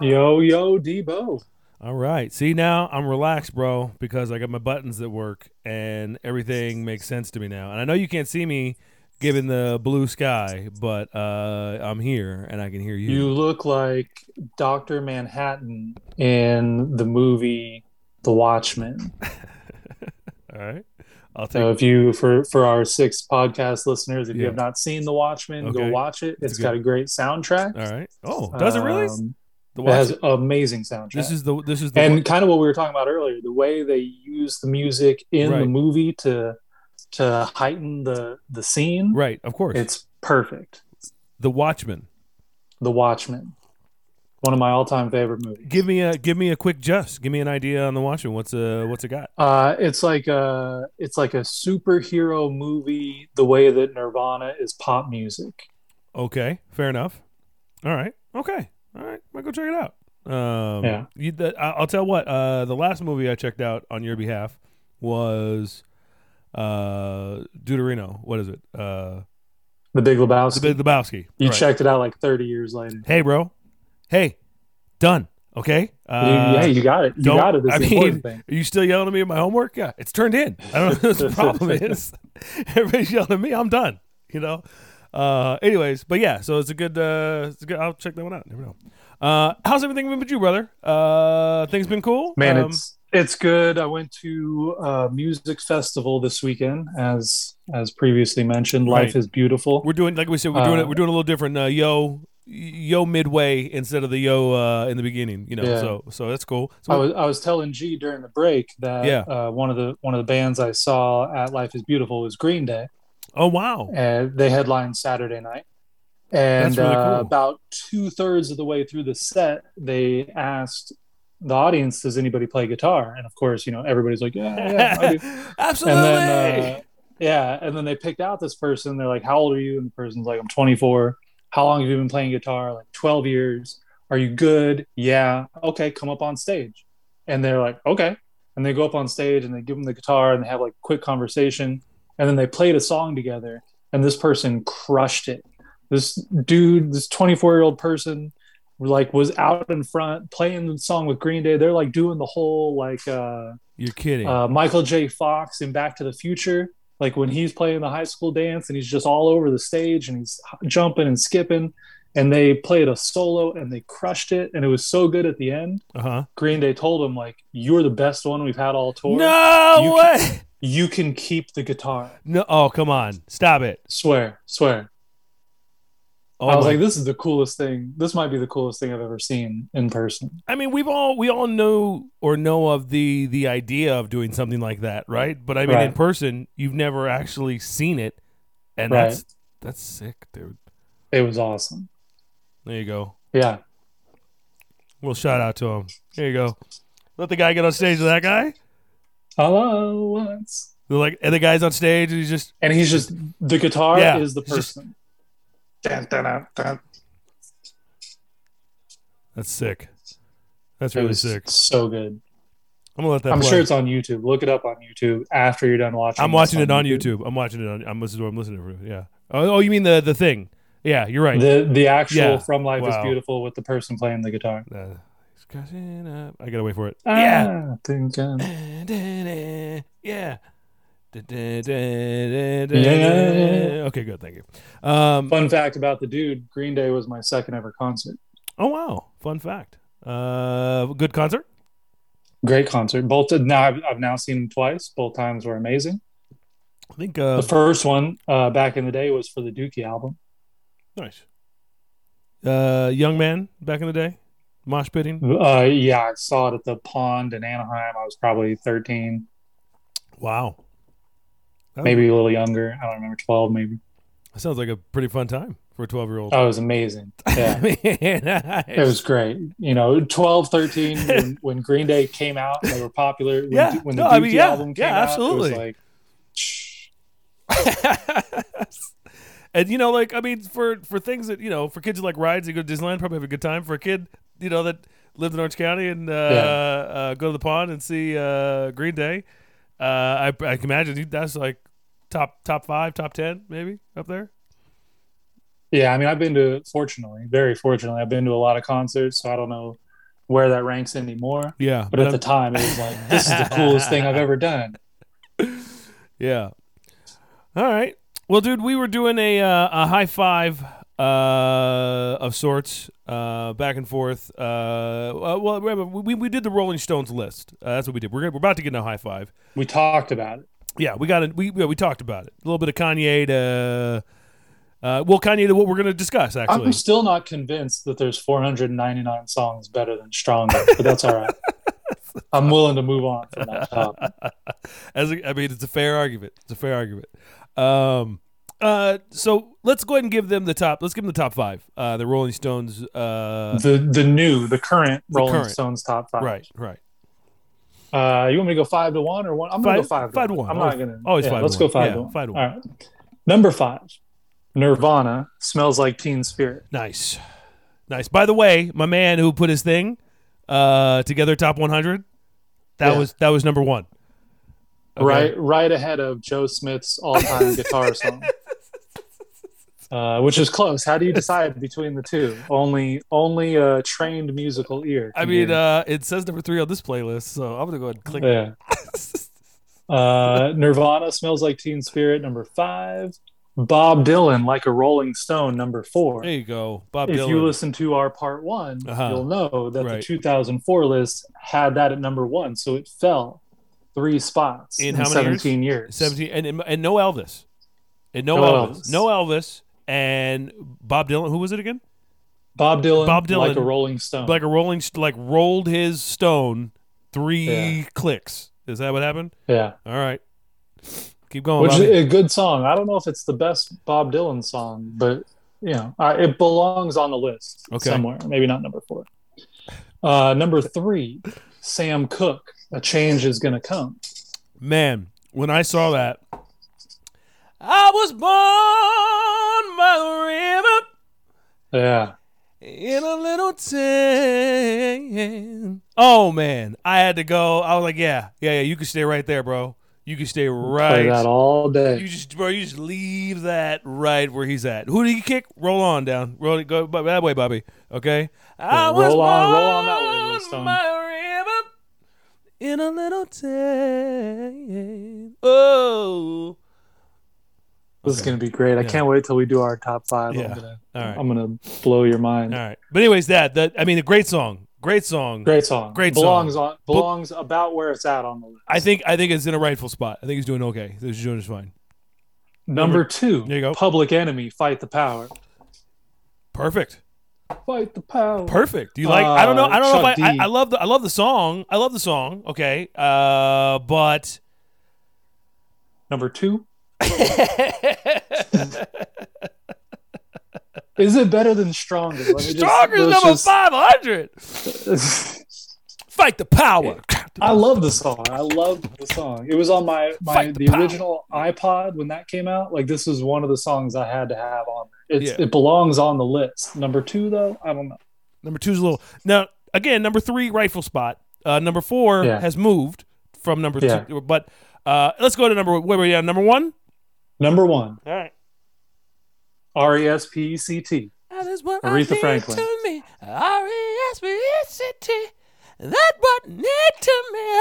Yo, Yo, Debo. All right. See now I'm relaxed, bro, because I got my buttons that work and everything makes sense to me now. And I know you can't see me given the blue sky, but uh, I'm here and I can hear you. You look like Dr. Manhattan in the movie The Watchmen. All right. I'll take So if you for for our six podcast listeners, if you have not seen The Watchmen, Okay. go watch it. It's It's got a great soundtrack. All right. Oh, does it really? Um, The it has amazing soundtrack. This is the this is the and kind of what we were talking about earlier, the way they use the music in the movie to to heighten the the scene. right, of course. It's perfect. the Watchmen. The Watchmen, one of my all-time favorite movies. Give me a give me a quick just. Give me an idea on the Watchmen. What's uh what's it got? Uh, it's like a it's like a superhero movie. The way that Nirvana is pop music. Okay, fair enough. All right. Okay. All right. I'll go check it out. Um, Yeah. You, the, I'll tell what. Uh, the last movie I checked out on your behalf was uh, Duderino. What is it? Uh, The Big Lebowski. the Big Lebowski. you Right. checked it out like 30 years later. Hey, bro. Hey, done. Okay. Uh, yeah, you got it. You got it. It's I mean, thing. Are you still yelling at me at my homework? Yeah, it's turned in. I don't know what the problem is. Everybody's yelling at me. I'm done. You know. Uh, anyways, but yeah, so it's a good. Uh, it's a good. I'll check that one out. Never know. Uh, how's everything been with you, brother? Uh, things been cool. Man, Um, it's it's good. I went to a music festival this weekend, as as previously mentioned. Life Right. is beautiful. we're doing like we said. We're doing it. uh, We're doing a little different. Uh, yo, yo, midway instead of the yo uh, in the beginning. You know. Yeah. So so that's cool. So I was I was telling G during the break that Yeah. uh, one of the one of the bands I saw at Life is Beautiful was Green Day. Oh wow. and they headlined Saturday night. And really uh, about two thirds of the way through the set, they asked the audience, "Does anybody play guitar?" And of course, you know everybody's like, "Yeah, yeah, I do." Absolutely. and then, uh, yeah, and then they picked out this person. They're like, "How old are you?" And the person's like, "I'm 24." How long have you been playing guitar? Like 12 years. Are you good? Yeah. Okay, come up on stage. And they're like, "Okay." And they go up on stage and they give them the guitar and they have like quick conversation. And then they played a song together. And this person crushed it. This dude, this 24 year old person, like was out in front playing the song with Green Day. They're like doing the whole like uh You're kidding. uh, Michael J. Fox in Back to the Future, like when he's playing the high school dance and he's just all over the stage and he's jumping and skipping. And they played a solo and they crushed it, and it was so good at the end. Uh huh. Green Day told him like, "You're the best one we've had all tour. No You way. You can keep the guitar. No. Oh come on. Stop it. Swear, swear." Oh, I was my like, "This is the coolest thing. This might be the coolest thing I've ever seen in person." I mean, we've all we all know or know of the the idea of doing something like that, right? But I mean, in person, you've never actually seen it, and Right. that's that's sick, dude. It was awesome. There you go. Yeah, Well, shout out to him. There you go. Let the guy get on stage with that guy. Hello once, They're like, and the guy's on stage, and he's just and he's just the guitar Yeah, is the it's just- person. Dun, dun, dun, dun. that's sick. That's really was sick. so good. I'm gonna let that. I'm play. sure it's on YouTube. Look it up on YouTube after you're done watching. I'm watching it on YouTube. I'm watching it on. I'm listening. I'm listening to it. Yeah. Oh, oh, you mean the the thing? Yeah, you're right. The the actual Yeah. From Life is Beautiful with the person playing the guitar. Uh, it's up. I gotta wait for it. Ah, Yeah. think I'm- Yeah. Yeah. Okay, good. Thank you. Um, Fun fact about the dude: Green Day was my second ever concert. oh wow, fun fact. Uh, good concert. Great concert. Both now I've, I've now seen them twice. Both times were amazing. I think uh, The first one uh, back in the day was for the Dookie album. nice. Uh, young man back in the day, mosh pitting. Uh, yeah, I saw it at the pond in Anaheim. I was probably 13, Wow, That- maybe a little younger. I don't remember, 12 maybe. that sounds like a pretty fun time for a 12 year old. Oh, it was amazing. Yeah. It was great. You know, 12, 13, when, when Green Day came out and they were popular. When, Yeah. when the No, I mean, yeah. album came Yeah, out, absolutely. it was like, shh. and you know, like I mean, for for things that you know, for kids who like rides, you go to Disneyland, probably have a good time. For a kid, you know, that lived in Orange County and uh, uh, go to the pond and see uh, Green Day, uh, I, I can imagine that's like top top five, top ten, maybe up there. Yeah, I mean, I've been to fortunately, very fortunately, I've been to a lot of concerts, so I don't know where that ranks anymore. Yeah, But at the time, it was like, this is the coolest thing I've ever done. Yeah. All right. Well, dude, we were doing a uh, a high five uh, of sorts, uh, back and forth. Uh, uh, well, remember, we we did the Rolling Stones list. Uh, that's what we did. We're gonna, we're about to get a high five. We talked about it. Yeah, we got it. We yeah, we talked about it. A little bit of Kanye to. Uh, well, Kanye to what we're gonna discuss actually. I'm still not convinced that there's 499 songs better than Stronger, but that's all right. I'm willing to move on from that topic. As a, I mean, it's a fair argument. It's a fair argument. Um, uh, so let's go ahead and give them the top. Let's give them the top five. Uh, the Rolling Stones. Uh, The the new, the current Rolling current. Stones top five. right, right. Uh, you want me to go five to one or one? I'm gonna go five to five to one. one. I'm Always- not gonna. always yeah, five Let's one. go five Yeah, to one. five to All right. Number five, Nirvana smells like Teen Spirit. Nice, nice. By the way, my man who put his thing uh, together, top 100. That Yeah. was that was number one. Okay. Right, right ahead of Joe Smith's all-time guitar song. Uh, which is close. How do you decide between the two? Only, only a trained musical ear. I mean, uh, it says number three on this playlist, so I'm gonna go ahead and click. yeah. Uh, Nirvana smells like Teen Spirit. Number five. Bob Dylan, like a Rolling Stone. Number four. There you go, Bob Dylan if Dylan. you listen to our part one, Uh-huh. you'll know that Right. the 2004 list had that at number one, so it fell three spots In in, how many 17 years. 17 and and no Elvis, and no, No Elvis. Elvis. no Elvis, and Bob Dylan. Who was it again? Bob Dylan, Bob Dylan, like a Rolling Stone. Like a rolling, like rolled his stone three Yeah. clicks. Is that what happened? yeah, All right, keep going. which is a good song. I don't know if it's the best Bob Dylan song, but you know, it belongs on the list Okay. somewhere. Maybe not number four. Uh, number three, Sam Cooke. A change is gonna come. Man, when I saw that, I was born by the river Yeah, in a little town. Oh man, I had to go. I was like, yeah, yeah, yeah. You can stay right there, bro. You can stay right. play that all day. You just, bro, you just leave that right where he's at. Who did he kick? Roll on down. Roll it. Go that way, Bobby. Okay. I was roll on- roll on that way, born by a river in a little town. Oh. This is gonna be great. I can't wait till we do our top five. Yeah. I'm gonna, All right. I'm gonna blow your mind. All right. But anyways, that that I mean, a great song. Great song. Great song. Great belongs song. on belongs about where it's at on the list. I think I think it's in a rightful spot. I think he's doing okay. He's doing just fine. Number two, There you go. Public Enemy, Fight the Power. Perfect. Fight the power. Perfect. Do you like? I don't know. I don't know Chuck I, I. love the. I love the song. I love the song. Okay. Uh, but Number two, is it better than Stronger? Let me just- Stronger is number just- five hundred. Fight the power. I love the song. I love the song. It was on my my the the, original iPod when that came out. Like this was one of the songs I had to have on Yeah. It belongs on the list. Number two, though, I don't know. Number two's a little. Now again, number three rightful spot. Uh, number four Yeah. has moved from number Yeah. two. But uh, let's go to number. Where were we at? Number one. Number one, All right. R E S P E C T. That is what Aretha I need Franklin. to me. R-E-S-P-E-C-T. That what need to me.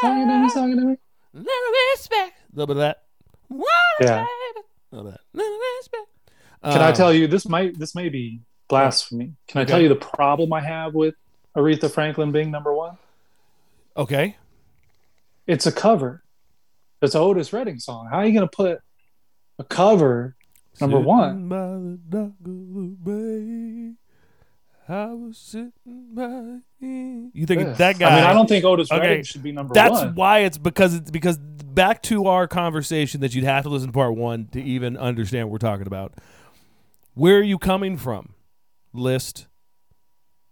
Song it to me, song it to me. Little respect. A little bit of that. What Yeah. A little bit. Little respect. Can I Um, tell you this might this may be blasphemy? Can I tell you the problem I have with Aretha Franklin being number one? Okay. It's a cover. It's an Otis Redding song. How are you going to put a cover number Sitting one? by the dock of the bay. I was sitting by. You think Ugh. that guy? I mean, I don't think Otis Okay. Redding should be number That's one. That's why it's because it's because back to our conversation that you'd have to listen to part one to even understand what we're talking about. Where are you coming from? List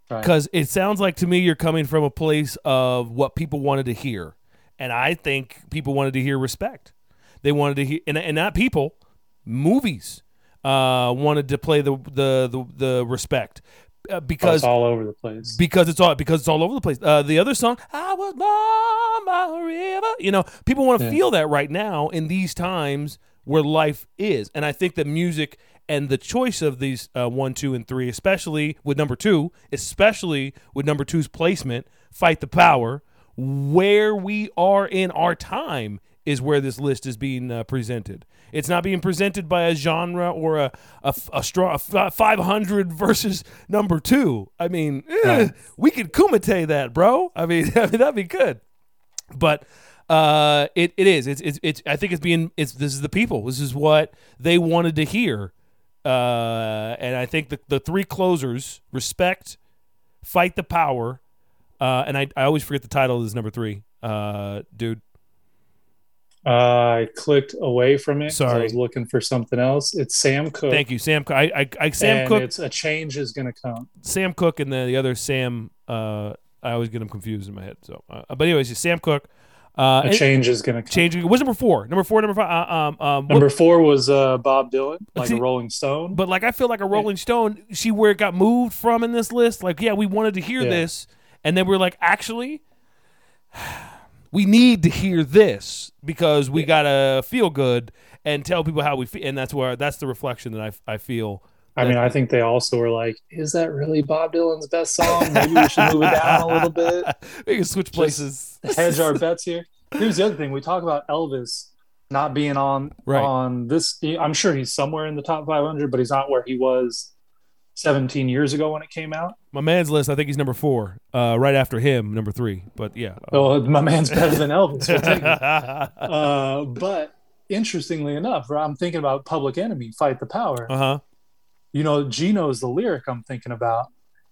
because it sounds like to me you're coming from a place of what people wanted to hear, and I think people wanted to hear respect. They wanted to hear, and, and not people, movies uh, wanted to play the the the, the respect uh, because it's all over the place. because it's all because it's all over the place. Uh, the other song, "I Was Born by River," you know, people want to Yeah. feel that right now in these times where life is. And I think that music and the choice of these uh, one, two, and three, especially with number two, especially with number two's placement, fight the power, where we are in our time is where this list is being uh, presented. It's not being presented by a genre or a a, a strong a 500 versus number two. I mean, eh, Right. we could kumite that, bro. I mean, I mean that'd be good. But uh, it it is. It's, it's it's. I think it's being. It's this is the people. This is what they wanted to hear. Uh, and I think the the three closers respect, fight the power, uh, and I I always forget the title is number three. Uh, dude. Uh, I clicked away from it. Sorry. I was looking for something else. It's Sam Cooke. Thank you, Sam. Cook. I, I, I Sam and Cook, it's a change is gonna come. Sam Cooke, and the, the other Sam. Uh, I always get them confused in my head. So, uh, but anyways, Sam Cooke. Uh, A change is gonna come. changing. What's number four? Number four. Number five. Uh, um, um, what- Number four was uh, Bob Dylan, like See- a Rolling Stone. But like I feel like a Rolling Stone, see where it got moved from in this list. Like, yeah, we wanted to hear Yeah. this, and then we're like, actually, we need to hear this because we gotta feel good and tell people how we feel, and that's where that's the reflection that I I feel. I mean, I think they also were like, "Is that really Bob Dylan's best song? Maybe we should move it down a little bit, we can switch places. hedge our bets here." Here's the other thing: we talk about Elvis not being on Right. on this. I'm sure he's somewhere in the top 500, but he's not where he was 17 years ago when it came out. My man's list. I think he's number four, uh, right after him, number three. But yeah. So my man's better than Elvis. We'll. Uh, but interestingly enough, I'm thinking about Public Enemy, "Fight the Power." uh huh. you know, Gino's the lyric I'm thinking about.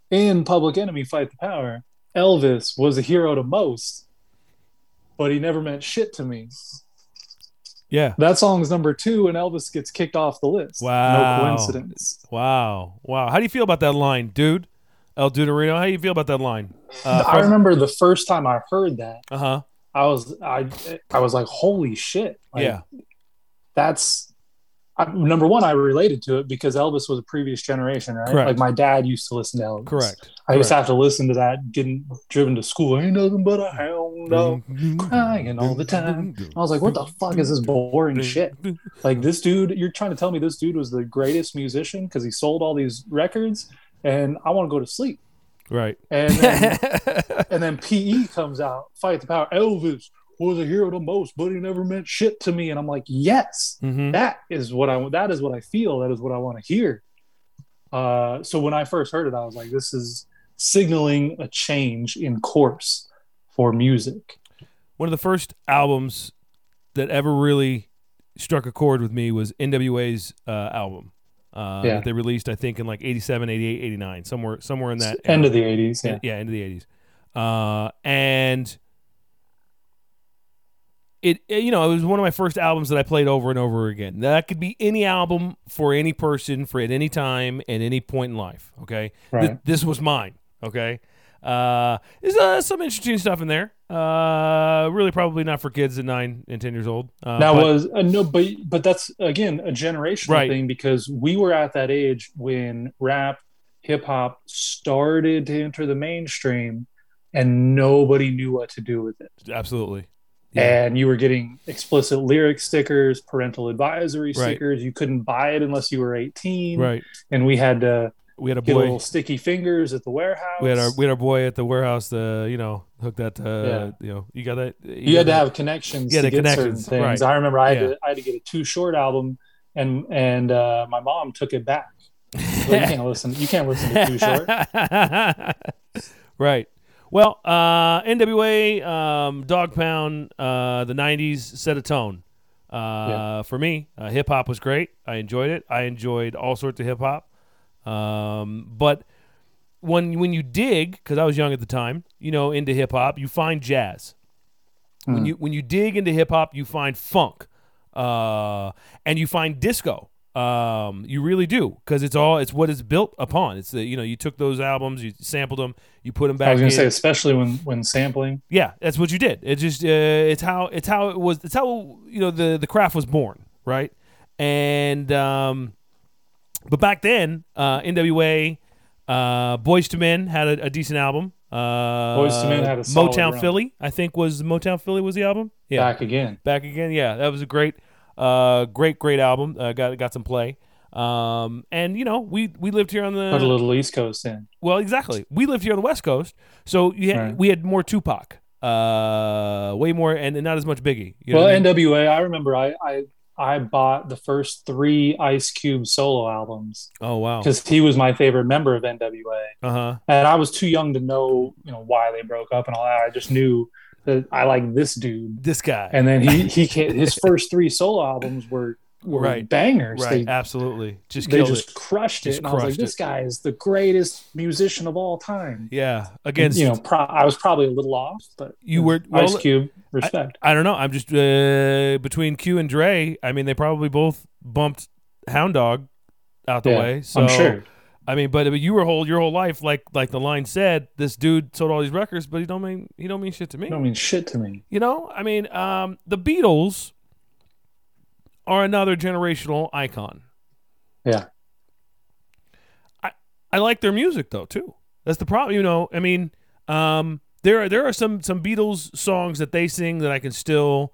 In Public Enemy Fight the Power, Elvis was a hero to most, but he never meant shit to me. Yeah. That song's number two, and Elvis gets kicked off the list. Wow. No coincidence. Wow. Wow. How do you feel about that line, dude? El Duderino, how do you feel about that line? Uh, I remember the first time I heard that, Uh huh. I was I I was like, holy shit. Like, Yeah. That's I, number one, I related to it because Elvis was a previous generation, right? Correct. Like my dad used to listen to Elvis. Correct. I used to have to listen to that getting driven to school. Ain't nothing but a hound dog crying all the time. I was like, what the fuck is this boring shit? Like this dude, you're trying to tell me this dude was the greatest musician because he sold all these records, and I want to go to sleep. Right. And then, and then PE comes out, fight the power. Elvis was a hero the most, but he never meant shit to me. And I'm like, yes, hmm that is what I that is what I feel. That is what I want to hear. Uh, so when I first heard it, I was like, this is signaling a change in course for music. One of the first albums that ever really struck a chord with me was NWA's uh, album. Uh, Yeah. that they released, I think, in like 87, 88, 89, somewhere, somewhere in that End era. of the 80s. Yeah. yeah, into the eighties. Uh, and it, it- you know, it was one of my first albums that I played over and over again. That could be any album for any person for at any time at any point in life. Okay, Th- this was mine. Okay, uh, there's uh, some interesting stuff in there. Uh, really, probably not for kids at nine and ten years old. Uh, That but- was uh, no, but but that's again a generational Right. thing because we were at that age when rap, hip hop started to enter the mainstream, and nobody knew what to do with it. absolutely. Yeah. And you were getting explicit lyric stickers, parental advisory Right. stickers. You couldn't buy it unless you were eighteen, right. and we had to We had a boy. sticky fingers at the warehouse. we had our we had our boy at the warehouse. To, you know, hook that. Uh, Yeah. You know, you got that. you had got to have connections Yeah, to get connections, certain things. right. I remember I had, Yeah. to, I had to get a too short album, and and uh, my mom took it back. Like, you can't listen. You can't listen to too short. right. Well, uh, NWA, um, Dog Pound, uh, the '90s set a tone. Uh, Yeah. For me, uh, hip hop was great. I enjoyed it. I enjoyed all sorts of hip hop. Um, but when when you dig, because I was young at the time, you know, into hip hop, you find jazz. When Mm. you when you dig into hip hop, you find funk, uh, and you find disco. Um, you really do because it's all it's what it's built upon. It's the you know you took those albums, you sampled them, you put them back. I was going to in. say, especially when when sampling. Yeah, that's what you did. It just uh, it's how it's how it was. It's how you know the the craft was born, right? And um, but back then, uh, NWA, uh, Boyz II Men had a, a decent album. Uh, Boyz II Men had a Motown run. Philly, I think was Motown Philly was the album. Yeah, Back again. back again. Yeah, that was a great. Uh, great, great album. Uh, got got some play. Um, and you know, we we lived here on the Put a little East Coast then. well, exactly. We lived here on the West Coast, so had, Right. we had more Tupac, uh, way more, and, and not as much Biggie. You know well, what I mean? NWA. I remember I, I I bought the first three Ice Cube solo albums oh wow, because he was my favorite member of NWA, uh huh, and I was too young to know you know why they broke up and all that. I just knew that I like this dude, this guy, and then he he came, his first three solo albums were were Right. bangers. right, They absolutely, just they just it. crushed Just it, and I was like, this it. guy is the greatest musician of all time. Yeah, against you know, pro- I was probably a little off, but You were- well, Ice Cube, respect. I don't know. I'm just uh, between Q and Dre. I mean, they probably both bumped Hound Dog out the Yeah, way. So I'm sure. I mean, but, but you were whole your whole life, like like the line said, this dude sold all these records, but he don't mean he don't mean shit to me. You don't mean shit to me. You know, I mean, um, the Beatles are another generational icon. Yeah. I I like their music though too. That's the problem. You know, I mean, um, there are there are some some Beatles songs that they sing that I can still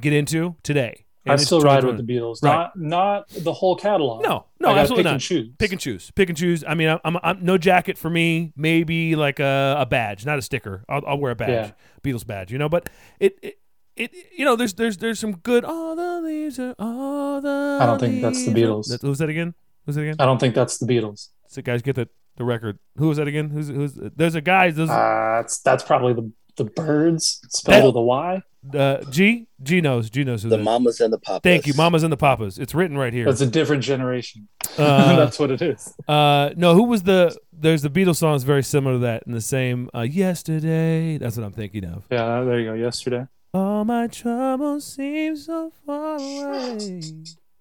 get into today. I still ride with the Beatles, Right. not not the whole catalog. No, no, absolutely pick not. and choose. Pick and choose. Pick and choose. I mean, I'm, I'm, I'm no jacket for me. Maybe like a, a badge, not a sticker. I'll, I'll wear a badge, Yeah. Beatles badge. You know, but it, it, it, you know, there's, there's, there's some good. All the leaves are all the. I don't think that's the Beatles. That, who's that again? Who's that again? I don't think that's the Beatles. So guys, get the the record. Who was that again? Who's who's? There's a guy. There's Uh, that's that's probably the the Byrds spelled That- with a Y. uh, G. G knows. G knows who. The that is. mamas and the papas. Thank you, Mamas and the Papas. It's written right here. That's a different generation. Uh, that's what it is. Uh, no, who was the? There's the Beatles songs very similar to that in the same. Uh, yesterday. That's what I'm thinking of. Yeah, there you go. Yesterday. All my troubles seem so far away.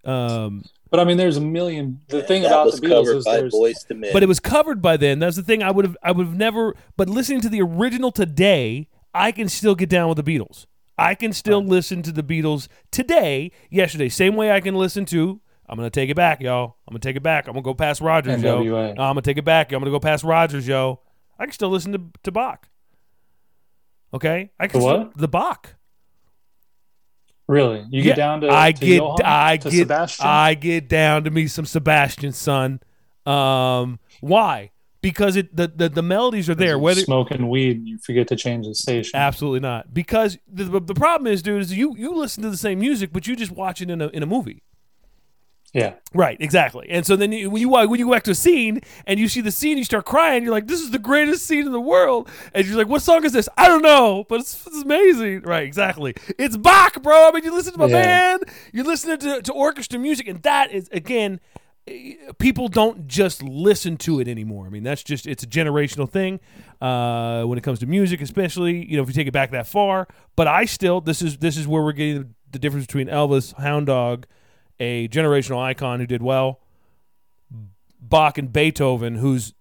Um, But I mean, there's a million. The thing about was the Beatles is there's Boyz II Men. but it was covered by then. That's the thing. I would have. I would have never. But listening to the original today, I can still get down with the Beatles. I can still listen to the Beatles today, yesterday, same way I can listen to. I'm gonna take it back, y'all. I'm gonna take it back. I'm gonna go past Rogers, yo. NWA. I'm gonna take it back. yo. I'm gonna go past Rogers, yo. I can still listen to to Bach. Okay, I can The still- what? the Bach. Really, you Yeah, get down to I to get Johann? I to get Sebastian? I get down to me some Sebastian son. Um, why? Because it the, the the melodies are there. Whether smoking weed, and you forget to change the station. absolutely not. Because the, the the problem is, dude, is you you listen to the same music, but you just watch it in a in a movie. Yeah, Right, exactly. And so then you, when you when you go back to a scene and you see the scene, you start crying. You're like, "This is the greatest scene in the world." And you're like, "What song is this?" I don't know, but it's, it's amazing. Right, exactly. It's Bach, bro. I mean, you listen to my Yeah. man. You're listening to, to orchestra music, and that is again, eh, people don't just listen to it anymore. I mean, that's just it's a generational thing uh, when it comes to music, especially you know if you take it back that far. But I still this is this is where we're getting the difference between Elvis, Hound Dog, a generational icon who did well, Bach and Beethoven, whose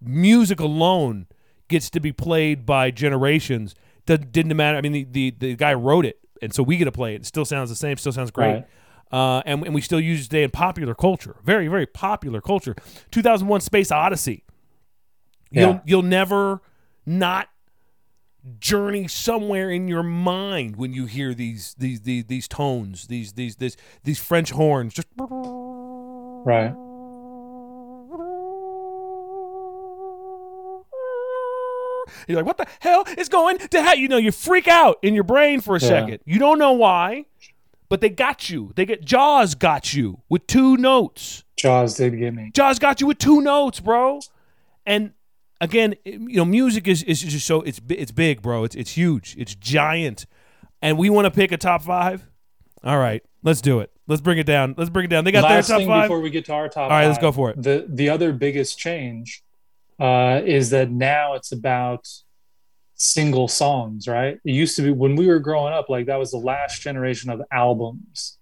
music alone gets to be played by generations. That didn't matter. I mean, the, the, the guy wrote it, and so we get to play it. It still sounds the same, still sounds great. Right. Uh, and, and we still use it today in popular culture. Very, very popular culture. 2001 Space Odyssey. You'll, Yeah. you'll never not journey somewhere in your mind when you hear these these these, these tones, these these these these French horns just right. You're like, what the hell is going to happen? You know, you freak out in your brain for a Yeah. second. You don't know why, but they got you. They get Jaws got you with two notes. Jaws did get me. Jaws got you with two notes, bro. And again, you know, music is, is just so it's it's big, bro. It's it's huge. It's giant. And we want to pick a top five. All right, let's do it. Let's bring it down. Let's bring it down. They got Last their top five. before we get to our top. All right, let's go for it. The the other biggest change uh, is that now it's about single songs. Right? It used to be when we were growing up, like that was the last generation of albums.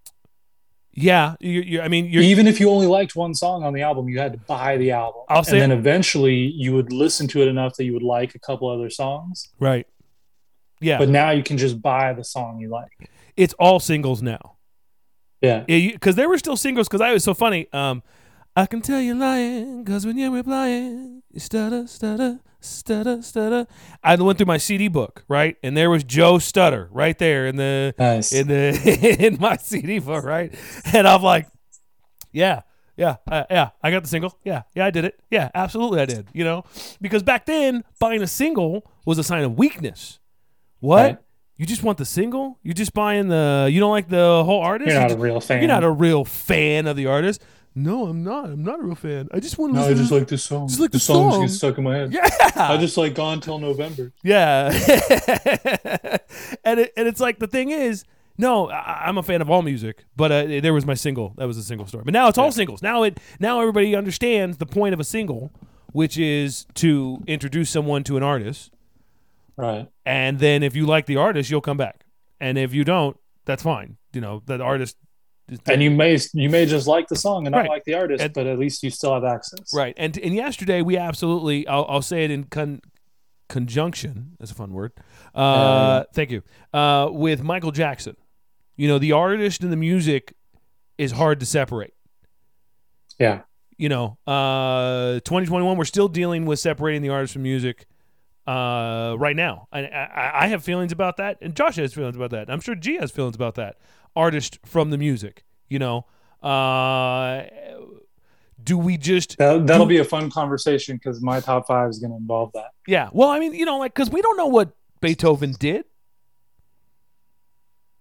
Yeah, you, you, I mean, you're Even if you only liked one song on the album, you had to buy the album. I'll and then eventually you would listen to it enough that you would like a couple other songs. right. Yeah, But now you can just buy the song you like. it's all singles now. Yeah. Yeah, because there were still singles. Because I was so funny. Um, I can tell you're lying, cause when you're replying, you stutter, stutter, stutter, stutter. I went through my CD book, right? And there was Joe Stutter right there in the Nice. in the in my CD book, right? And I'm like, yeah, yeah, uh, yeah, I got the single. Yeah, yeah, I did it. Yeah, absolutely, I did. You know, because back then buying a single was a sign of weakness. What? Right. You just want the single? You just buying the? You don't like the whole artist? You're You not a real fan. You're not a real fan of the artist. No, I'm not. I'm not a real fan. I just want to. No, I just to- like this song. Just like the the songs song. get stuck in my head. Yeah. I just like Gone Till November. Yeah. and it, and it's like the thing is, no, I, I'm a fan of all music, but uh, there was my single. That was a single story. But now it's all singles. Now it now everybody understands the point of a single, which is to introduce someone to an artist, Right. and then if you like the artist, you'll come back, and if you don't, that's fine. You know, the artist. And you may you may just like the song and not Right. like the artist, And- but at least you still have access. Right. And and yesterday we absolutely I'll, I'll say it in con, conjunction. That's a fun word. Uh, Thank you. Uh, with Michael Jackson, you know the artist and the music is hard to separate. Yeah. You know, uh, 2021 we're still dealing with separating the artist from music. Uh, right now, I, I I have feelings about that, and Josh has feelings about that. I'm sure G has feelings about that. Artist from the music, you know. Uh, do we just That, that'll Do- be a fun conversation because my top five is going to involve that. Yeah. Well, I mean, you know, like because we don't know what Beethoven did.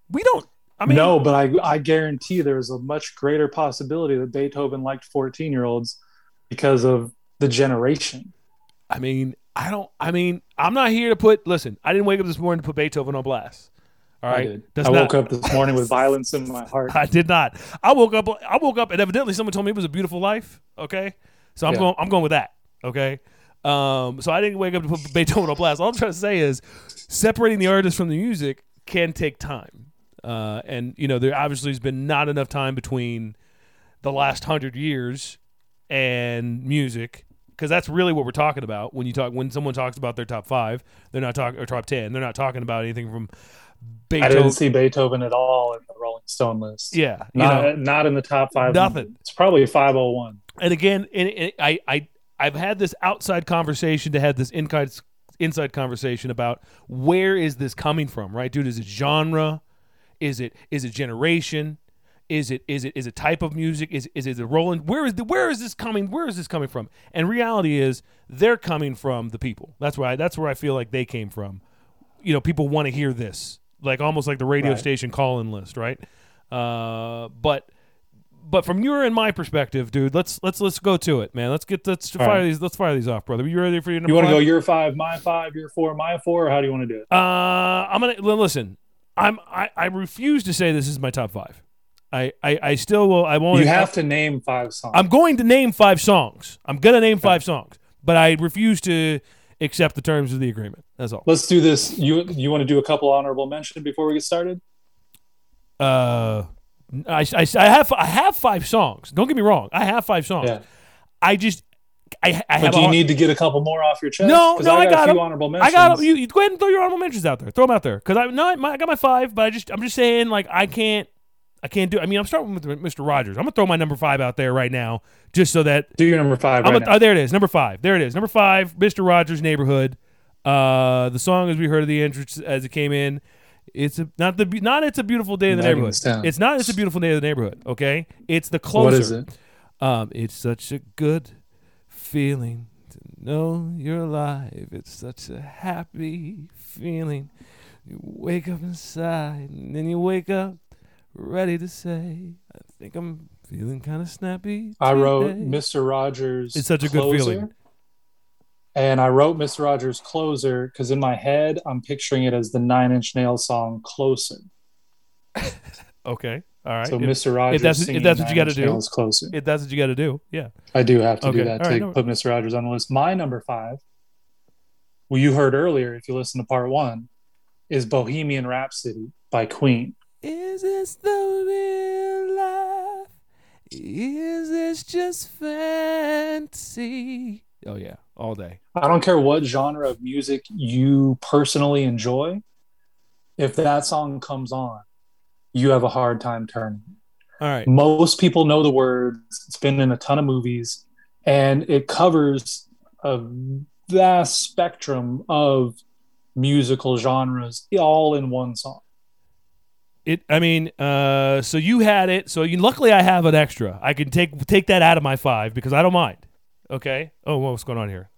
We don't. I mean, no, but I I guarantee there's a much greater possibility that Beethoven liked 14 year olds because of the generation. I mean, I don't. I mean, I'm not here to put. Listen, I didn't wake up this morning to put Beethoven on blast. All I right. I not- woke up this morning with violence in my heart. I did not. I woke up. I woke up, and evidently someone told me it was a beautiful life. Okay, so I'm Yeah. going. I'm going with that. Okay. Um. So I didn't wake up to put Beethoven on blast. All I'm trying to say is, separating the artist from the music can take time. Uh, and you know there obviously has been not enough time between the last hundred years and music because that's really what we're talking about when you talk when someone talks about their top five they're not talking or top 10 they're not talking about anything from I beethoven. didn't see Beethoven at all in the Rolling Stone list. yeah you Not, know not in the top five. Nothing. It's probably 501. and again and, and I, I i've had this outside conversation to have this inside inside conversation about where is this coming from right? Dude is it genre? Is it is it generation? Is it is it is it type of music? Is is it the rolling where is the where is this coming where is this coming from? And reality is they're coming from the people. That's why that's where i feel like they came from. You know people want to hear this like almost like the radio Right. station call-in list right uh but but from your and my perspective, dude, let's let's let's go to it, man. Let's get let's All fire right. these let's fire these off, brother. You ready for your number You want to go your five, my five, your four, my four, or how do you want to do it? Uh, I'm gonna li- listen. I'm I, I refuse to say this is my top five. I I, I still will. I won't. You have to name five songs. I'm going to name five songs. I'm gonna name five songs, but I refuse to accept the terms of the agreement. That's all. Let's do this. You you want to do a couple honorable mention before we get started? Uh, I, I, I have I have five songs. Don't get me wrong. I have five songs. Yeah. I just I I But have. do you hard- need to get a couple more off your chest? No, no, I got, got a few 'em. honorable mentions. I got you, you. Go ahead and throw your honorable mentions out there. Throw them out there because I no, my, I got my five, but I just I'm just saying like I can't I can't do. I mean, I'm starting with Mr. Rogers. I'm gonna throw my number five out there right now, just so that Do your number 5 I'm right gonna, oh, there it is, number five. There it is, number five, Mr. Rogers' Neighborhood. Uh, the song as we heard of the entrance as it came in. It's a, not the not it's a beautiful day in the neighborhood. It's not it's a beautiful day in the neighborhood. Okay, it's the closer. What is it? Um, it's such a good feeling to know you're alive. It's such a happy feeling. You wake up inside, and then you wake up ready to say, "I think I'm feeling kind of snappy." I wrote. Mr. Rogers. It's such a good feeling. And I wrote Mr. Rogers Closer because in my head, I'm picturing it as the Nine Inch Nails song Closer. Okay, all right. So if, Mr. Rogers. that's- if that's what you gotta do. Nails Closer. if that's what you got to do, yeah. I do have to Okay, do that all to right, no- put Mr. Rogers on the list. My number five, well, you heard earlier, if you listen to part one, is Bohemian Rhapsody by Queen. Is this the real life? Is this just fantasy? Oh yeah, all day. I don't care what genre of music you personally enjoy. If that song comes on, you have a hard time turning. All right. Most people know the words. It's been in a ton of movies, and it covers a vast spectrum of musical genres all in one song. It. I mean, uh, so you had it. So you, luckily, I have an extra. I can take take that out of my five because I don't mind. Okay. Oh, what's going on here?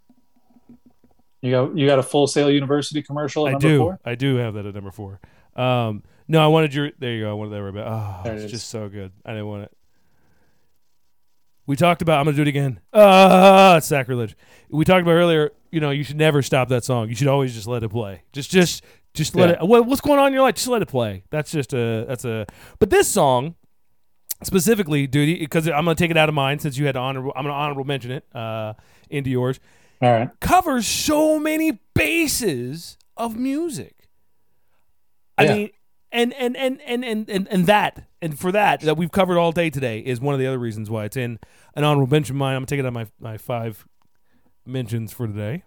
You got you got a Full Sail University commercial. At I number do. Four? I do have that at number four. Um, no, I wanted your. There you go. I wanted that right back. Oh, There it's is. just so good. I didn't want it. We talked about. I'm gonna do it again. Ah, it's sacrilege. We talked about earlier. You know, you should never stop that song. You should always just let it play. Just, just, just let Yeah. it. What, what's going on in your life? Just let it play. That's just a. That's a. But this song, specifically, dude, because I'm gonna take it out of mine since you had honorable. I'm gonna honorable mention it uh, into yours All right. covers so many bases of music. I Yeah. mean, and and, and and and and and that and for that that we've covered all day today is one of the other reasons why it's in an honorable mention. of Mine, I'm gonna take it out of my my five mentions for today.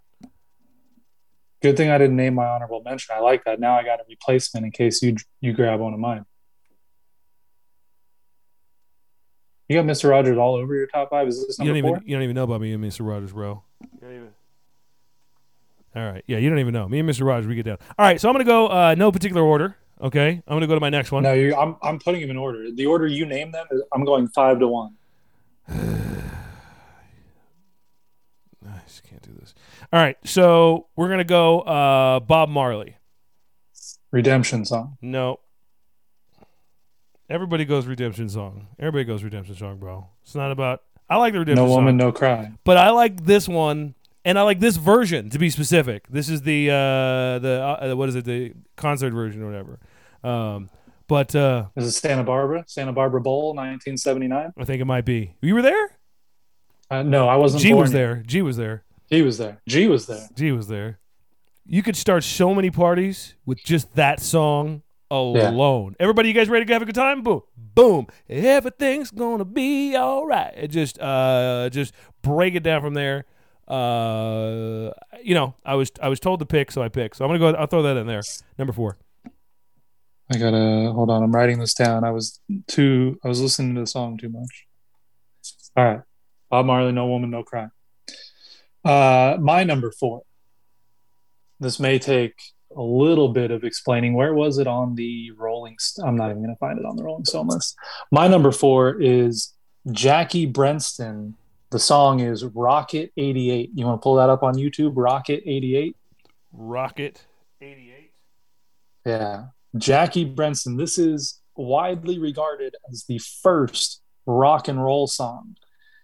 Good thing I didn't name my honorable mention. I like that. Now I got a replacement in case you you grab one of mine. You got Mr. Rogers all over your top five. Is this You number don't four? even you don't even know about me and Mr. Rogers, bro. All right, yeah, you don't even know me and Mr. Rogers. We get down. All right, so I'm gonna go uh, no particular order. Okay, I'm gonna go to my next one. No, you, I'm I'm putting them in order. The order you name them, I'm going five to one. I just can't do this. All right, so we're gonna go uh, Bob Marley. Redemption song. No. Everybody goes redemption song. Everybody goes redemption song, bro. It's not about. I like the redemption No woman, no cry. but I like this one, and I like this version to be specific. This is the uh, the uh, what is it? The concert version or whatever. Um, but uh, Is it Santa Barbara? Santa Barbara Bowl, 1979. I think it might be. You were there. Uh, no, I wasn't. G was yet. there. G was there. He was there. G was there. G was there. You could start so many parties with just that song alone. Everybody, you guys ready to have a good time? Boom, boom. Everything's gonna be all right. It just, uh, just break it down from there. Uh, you know, I was, I was told to pick, so I picked. So I'm gonna go. I'll throw that in there. Number four. I gotta hold on. I'm writing this down. I was too. I was listening to the song too much. All right, Bob Marley, "No Woman, No Cry." Uh, my number four. This may take a little bit of explaining. Where was it on the Rolling? St- I'm not even gonna find it on the Rolling Stone list. My number four is Jackie Brenston. The song is Rocket 88. You want to pull that up on YouTube? Rocket 88. Rocket. Eighty-eight. Yeah. Jackie Brenston. This is widely regarded as the first rock and roll song.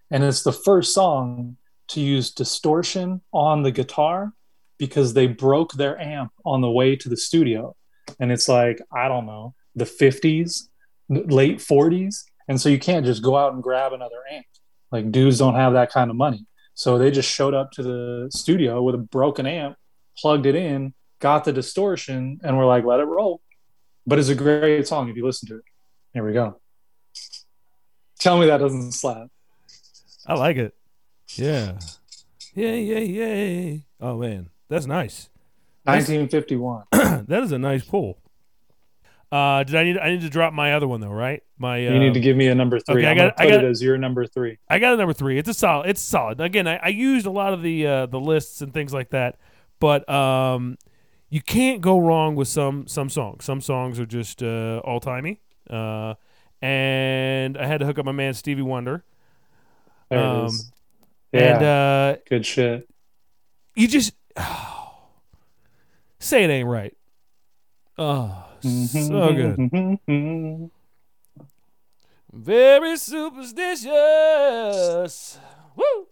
And it's the first song to use distortion on the guitar because they broke their amp on the way to the studio. And it's like, I don't know, the 50s, late 40s. And so you can't just go out and grab another amp. Like, dudes don't have that kind of money. So they just showed up to the studio with a broken amp, plugged it in, got the distortion, and we're like, let it roll. But it's a great song if you listen to it. Here we go. Tell me that doesn't slap. I like it. Yeah. Yeah, yeah, yeah. Oh man, that's nice. 1951. that is a nice pull. Uh, did I need? I need to drop my other one though, right? My uh, you need to give me a number three. okay, I got- I got- it as your number three. I got a number three. It's a solid. It's solid. Again, I, I used a lot of the uh, the lists and things like that, but um, you can't go wrong with some some songs. Some songs are just uh, all timey. Uh, and I had to hook up my man Stevie Wonder. There Um. Yeah, And uh, good shit. you just say it ain't right. Oh, so good. Very superstitious. Woo!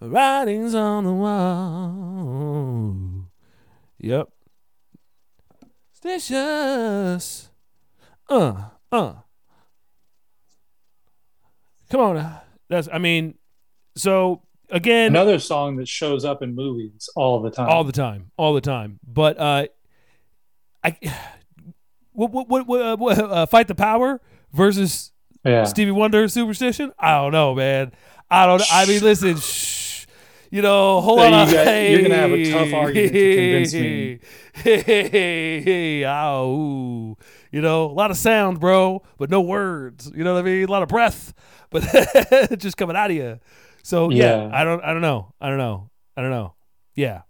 Writings on the wall. Yep. Stitious. Uh, uh. Come on. That's, I mean, so again, Another song that shows up in movies all the time. all the time, all the time. But uh, I, what, what, what, what, uh, what uh, fight the power versus yeah. Stevie Wonder superstition? I don't know, man. I don't. I mean, listen. Shh. You know, hold Hey, on. you got- hey, you're gonna have a tough argument to convince me. Hey, hey, hey, ow. You know, a lot of sound, bro, but no words. You know what I mean? A lot of breath, but just coming out of you. So yeah, Yeah. I don't, I don't know, I don't know, I don't know. Yeah,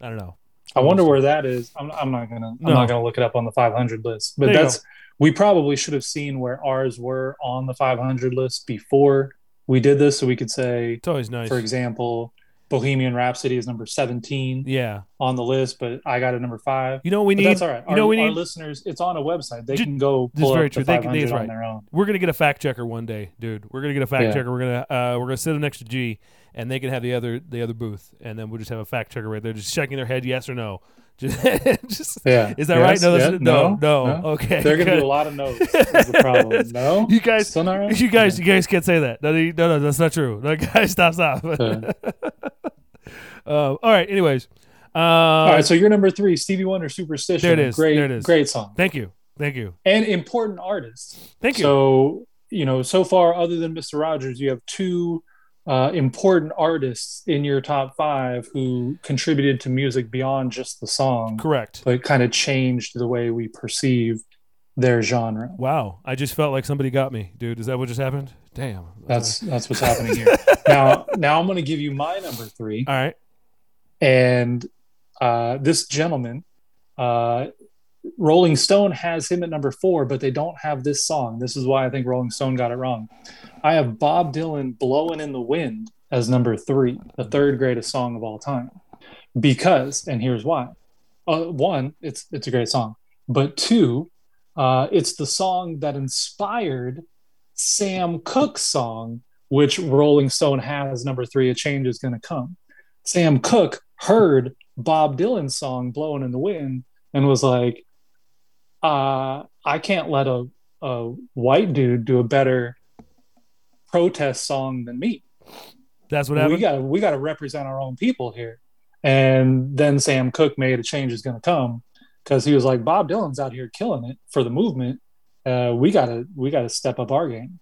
I don't know. I wonder where that is. I'm, I'm not gonna. I'm No. not gonna look it up on the 500 list. But that's we probably should have seen where ours were on the 500 list before we did this, so we could say, It's always nice. for example, Bohemian Rhapsody is number 17 yeah, on the list, but I got it number five. you know what we But need. that's all right. You know our, we our need. listeners, it's on a website. They Ju- can go this is very up true. the They can- 500 that's on their own. We're gonna get a fact checker one day, dude. We're gonna get a fact Yeah. checker. We're gonna uh, we're gonna sit them next to G, and they can have the other the other booth, and then we'll just have a fact checker right there, just checking their head, yes or no. Just, Yeah. is that Yes, right? No, yeah, no, no, Okay, They're gonna good. do a lot of no's. The problem? No, You guys- still not right. You guys, Okay. you guys can't say that. No, no, no, that's not true. No, guys, stop, stop. Yeah. Uh, all right. Anyways, uh, All right, so you're number three, Stevie Wonder, Superstition. There it is, Great, there it is. great song thank you, thank you, and important artist. thank you. So you know, so far, other than Mister Rogers, you have two uh, important artists in your top five who contributed to music beyond just the song, Correct. but kind of changed the way we perceive their genre. Wow, I just felt like somebody got me, dude. Is that what just happened? Damn. That's that's what's happening here. now, now I'm going to give you my number three. all right. and uh, this gentleman, uh, Rolling Stone has him at number four, but they don't have this song. This is why I think Rolling Stone got it wrong. I have Bob Dylan "Blowing in the Wind" as number three, the third greatest song of all time, because, and here's why: uh, one, it's it's a great song, but two, uh, it's the song that inspired Sam Cooke's song, which Rolling Stone has number three. A change is going to come. Sam Cooke heard Bob Dylan's song "Blowing in the Wind" and was like, uh, "I can't let a, a white dude do a better protest song than me. That's what we happened. got we got to represent our own people here." And then Sam Cooke made a change is going to come because he was like, "Bob Dylan's out here killing it for the movement. Uh, we gotta we gotta step up our game."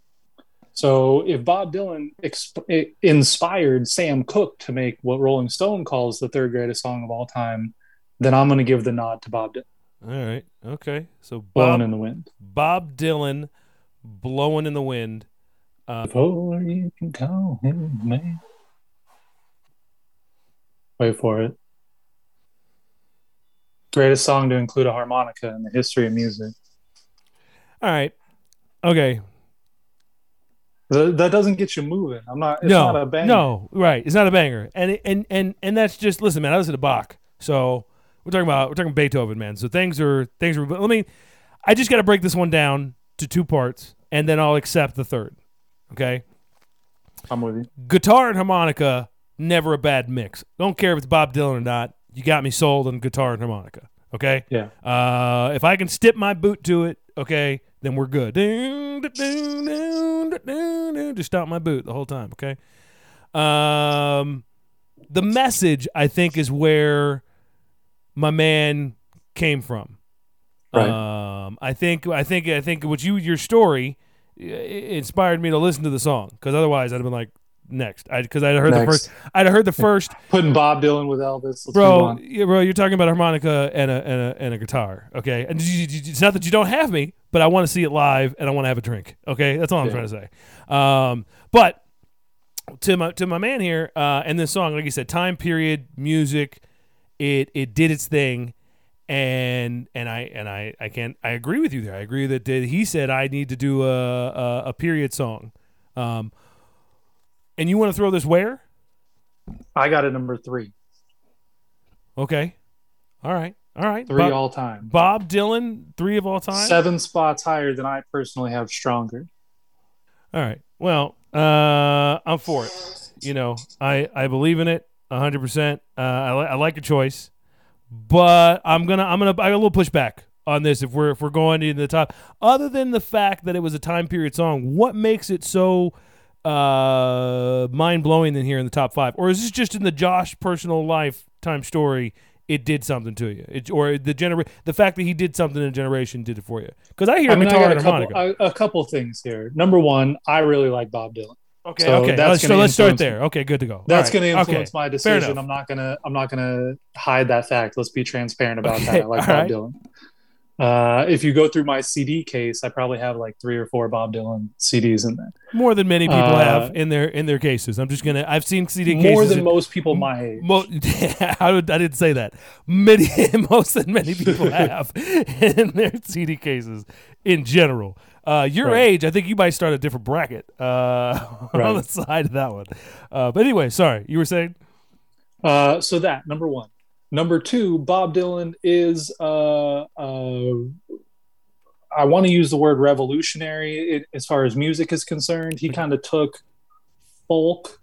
So if Bob Dylan exp- inspired Sam Cooke to make what Rolling Stone calls the third greatest song of all time, then I'm going to give the nod to Bob Dylan, All right. Okay. So "Blowing Bob, in the Wind." Bob Dylan, blowing in the wind. Uh, Before you can call him man. Wait for it. Greatest song to include a harmonica in the history of music. all right. Okay. Th- that doesn't get you moving. I'm not. It's no. not a bang. No. Right. It's not a banger. And and and and that's just listen, man. I listen to Bach. So we're talking about we're talking Beethoven, man. So things are things are. Let me. I just got to break this one down to two parts, and then I'll accept the third. Okay. I'm with you. guitar and harmonica never a bad mix don't care if it's bob dylan or not you got me sold on guitar and harmonica okay Yeah. uh, if i can stip my boot to it okay then we're good Ding, da, ding, ding, da, ding, ding. just stomp my boot the whole time okay um, the message i think is where my man came from Right. um, i think i think i think what you your story inspired me to listen to the song because otherwise i'd have been like next because i'd heard the first i'd have heard the first Putting Bob Dylan with Elvis. Let's bro, on. yeah, bro, you're talking about a harmonica and a and a, and a guitar, okay? And you- you- it's not that you don't have me, but I want to see it live and I want to have a drink, okay? That's all I'm Yeah. trying to say. Um, but to my to my man here, uh, and this song, like you said, time period, music, it it did its thing, and and I and I I can't I agree with you there. I agree that, he said I need to do a a, a period song, um, and you want to throw this where? I got it number three. Okay, all right, all right, Three Bob- all time. Bob Dylan, three of all time. Seven spots higher than I personally have stronger. All right. Well, uh, I'm for it. You know, I I believe in it 100. percent uh, I, li- I like your choice, but I'm gonna I'm gonna I got a little pushback on this if we're if we're going into the top. Other than the fact that it was a time period song, what makes it so uh mind blowing in here in the top five, or is this just in the Josh personal lifetime story? It did something to you, it, or the genera- the fact that he did something in a generation did it for you. Because I hear I mean, I guitar got and a harmonica. couple, a, a couple things here. Number one, I really like Bob Dylan. Okay, So okay. that's so let's start there. Okay, good to go. That's All right, going to influence okay. my enough. decision. I'm not gonna I'm not gonna hide that fact. Let's be transparent about Okay, that. I like all Bob right. Dylan. Uh, if you go through my CD case, I probably have like three or four Bob Dylan CDs in there. More than many people Uh, have in their in their cases. I'm just gonna. I've seen CD cases. More than in- most people my age. Mo- I, would, I didn't say that. Many, most than many people have in their CD cases in general. Uh, your Right. age, I think you might start a different bracket uh, on the side of that one. Uh, but anyway, sorry, you were saying. Uh, so that number one. Number two, Bob Dylan is. Uh, uh, I want to use the word revolutionary it, as far as music is concerned. He kind of took folk,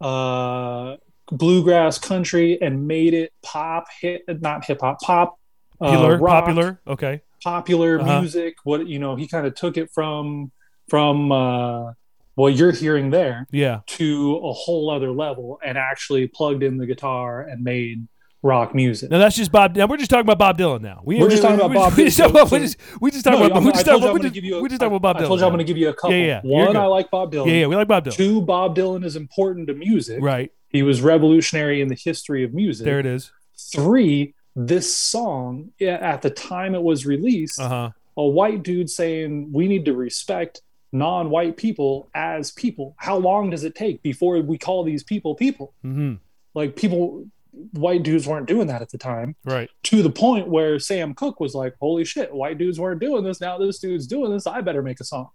uh, bluegrass, country, and made it pop, hit not hip hop, pop, uh, Popular, rock, popular. Okay. Popular Uh-huh. music. What you know, he kind of took it from from uh, what you're hearing there Yeah. to a whole other level and actually plugged in the guitar and made rock music. Now that's just Bob. Now we're just talking about Bob Dylan. Now we, We're just talking about Bob We just Dylan. talking about. We just we just talking about. We I just told talking about. gonna give you a- We just talking about Bob I Dylan. told you I'm going to give you a couple. Yeah, yeah, One. I like Bob Dylan. Yeah, yeah, we like Bob Dylan. Two, Bob Dylan is important to music. Right He was revolutionary in the history of music. there, it is. Three, this song, at the time it was released, Uh huh. a white dude saying we need to respect non-white people as people. How long does it take before we call these people people? hmm Like people, white dudes weren't doing that at the time. Right. To the point where Sam Cooke was like, "Holy shit, white dudes weren't doing this. Now this dude's doing this. I better make a song."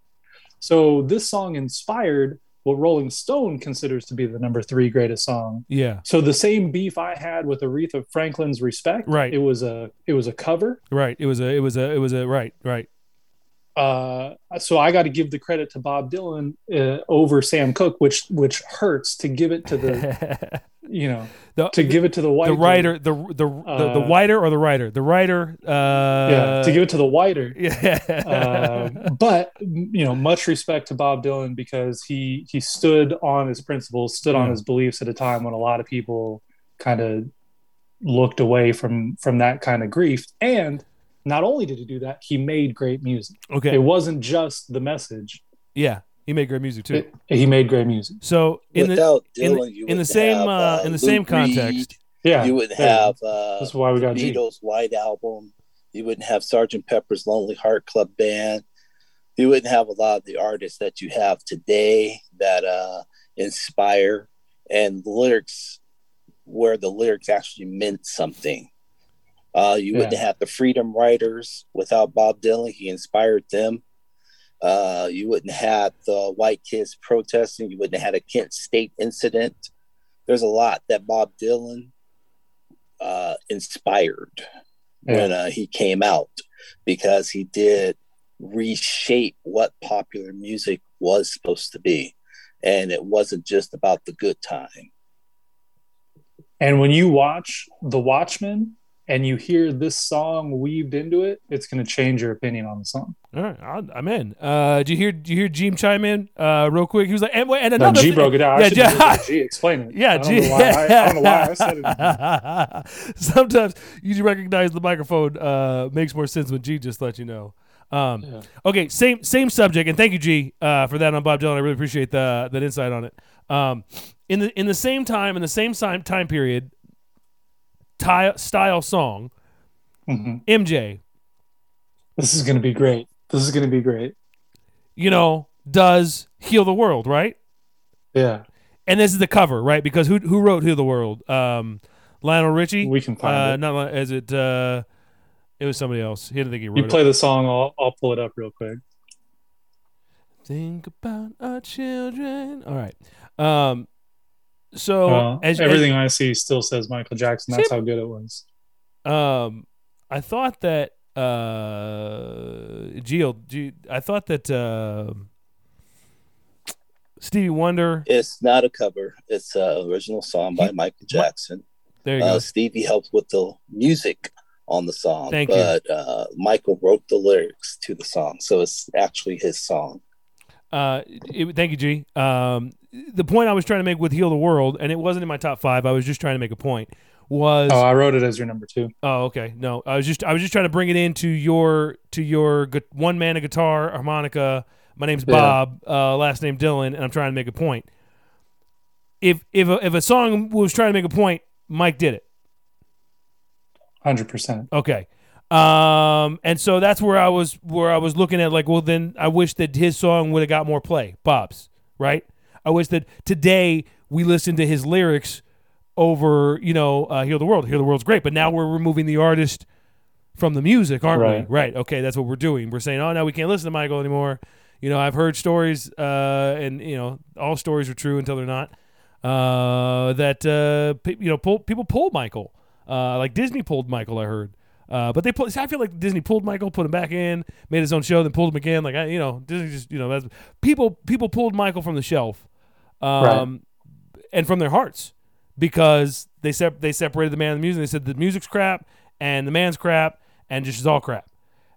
So this song inspired what Rolling Stone considers to be the number three greatest song. Yeah. So the same beef I had with Aretha Franklin's "Respect," Right. It was a it was a cover. Right. It was a. It was a. It was a. Right. Right. Uh, so I got to give the credit to Bob Dylan uh, over Sam Cooke, which which hurts to give it to the you know the, to give it to the white the writer, the the the, the Uh, whiter or the writer, the writer. Uh, yeah to give it to the whiter. Yeah. uh, but you know, much respect to Bob Dylan because he he stood on his principles, stood on his beliefs at a time when a lot of people kind of looked away from from that kind of grief. And not only did he do that, he made great music. okay. It wasn't just the message; yeah. He made great music too. it, he made great music. so in the Without in the- Dylan, you in the wouldn't same have, uh, in the Lou same Reed, context, Yeah, you wouldn't yeah. have uh, That's why we the got G. Beatles' White Album. You wouldn't have Sergeant Pepper's Lonely Heart Club Band. You wouldn't have a lot of the artists that you have today that uh, inspire and lyrics where the lyrics actually meant something. Uh, you wouldn't have the freedom Riders without Bob Dylan. He inspired them. Uh, you wouldn't have the white kids protesting. You wouldn't have had a Kent State incident. There's a lot that Bob Dylan uh, inspired when uh, he came out because he did reshape what popular music was supposed to be. And it wasn't just about the good time. And when you watch The Watchmen and you hear this song weaved into it, it's going to change your opinion on the song. all right, I'm in. Uh, did you hear? Do you hear Gene chime in? Uh, real quick. He was like, and, and No, another G thing- broke it down. Yeah, I should have G- G explain it. Yeah, I G- know why I, I don't know why I said it. Sometimes you recognize the microphone uh, makes more sense when G just let you know. Um, Yeah. Okay, same same subject, and thank you, G, uh, for that on Bob Dylan. I really appreciate the that insight on it. Um, in the in the same time, in the same time time period, ty- style song, Mhm. MJ, This is going to be great. This is going to be great. you know, does heal the world, right? Yeah, And this is the cover, right? Because who who wrote Heal the World? Um, Lionel Richie. we can find Uh, it. not Li- is it? Uh, it was somebody else. He didn't think he wrote You it. play the song. I'll, I'll pull it up real quick. Think about our children. All right. Um. So Well, as, everything I see still says Michael Jackson. That's how good it was. um, I thought that uh, Gio, G, I thought that uh, Stevie Wonder. It's not a cover, it's an original song by Michael Jackson. There you Uh, go. Stevie helped with the music on the song, Thank you. but uh, Michael wrote the lyrics to the song. So it's actually his song. Uh, it, thank you, G. Um, the point I was trying to make with Heal the World, and it wasn't in my top five. I was just trying to make a point. Was Oh, I wrote it as your number two. Oh, okay. No, I was just I was just trying to bring it into your to your gu- one man a guitar, harmonica, My name's Yeah. Bob, uh, last name Dylan, and I'm trying to make a point. If if a, if a song was trying to make a point, Mike did it. Hundred percent. Okay. Um, and so that's where I was where I was looking at like, well, then I wish that his song would have got more play, Bob's, right? I wish that today we listened to his lyrics over, you know, uh, Heal the World. Heal the World's great, but now we're removing the artist from the music, aren't Right. we? Right. Okay, that's what we're doing. We're saying, oh, now we can't listen to Michael anymore. You know, I've heard stories, uh, and you know, all stories are true until they're not. Uh, that uh, pe- you know, pull, people pulled Michael. Uh, like Disney pulled Michael, I heard. Uh, but they pulled. See, I feel like Disney pulled Michael, put him back in, made his own show, then pulled him again. Like I, you know, Disney just you know, that's, people people pulled Michael from the shelf, um, and from their hearts because they sep- they separated the man and the music. They said the music's crap and the man's crap and just is all crap.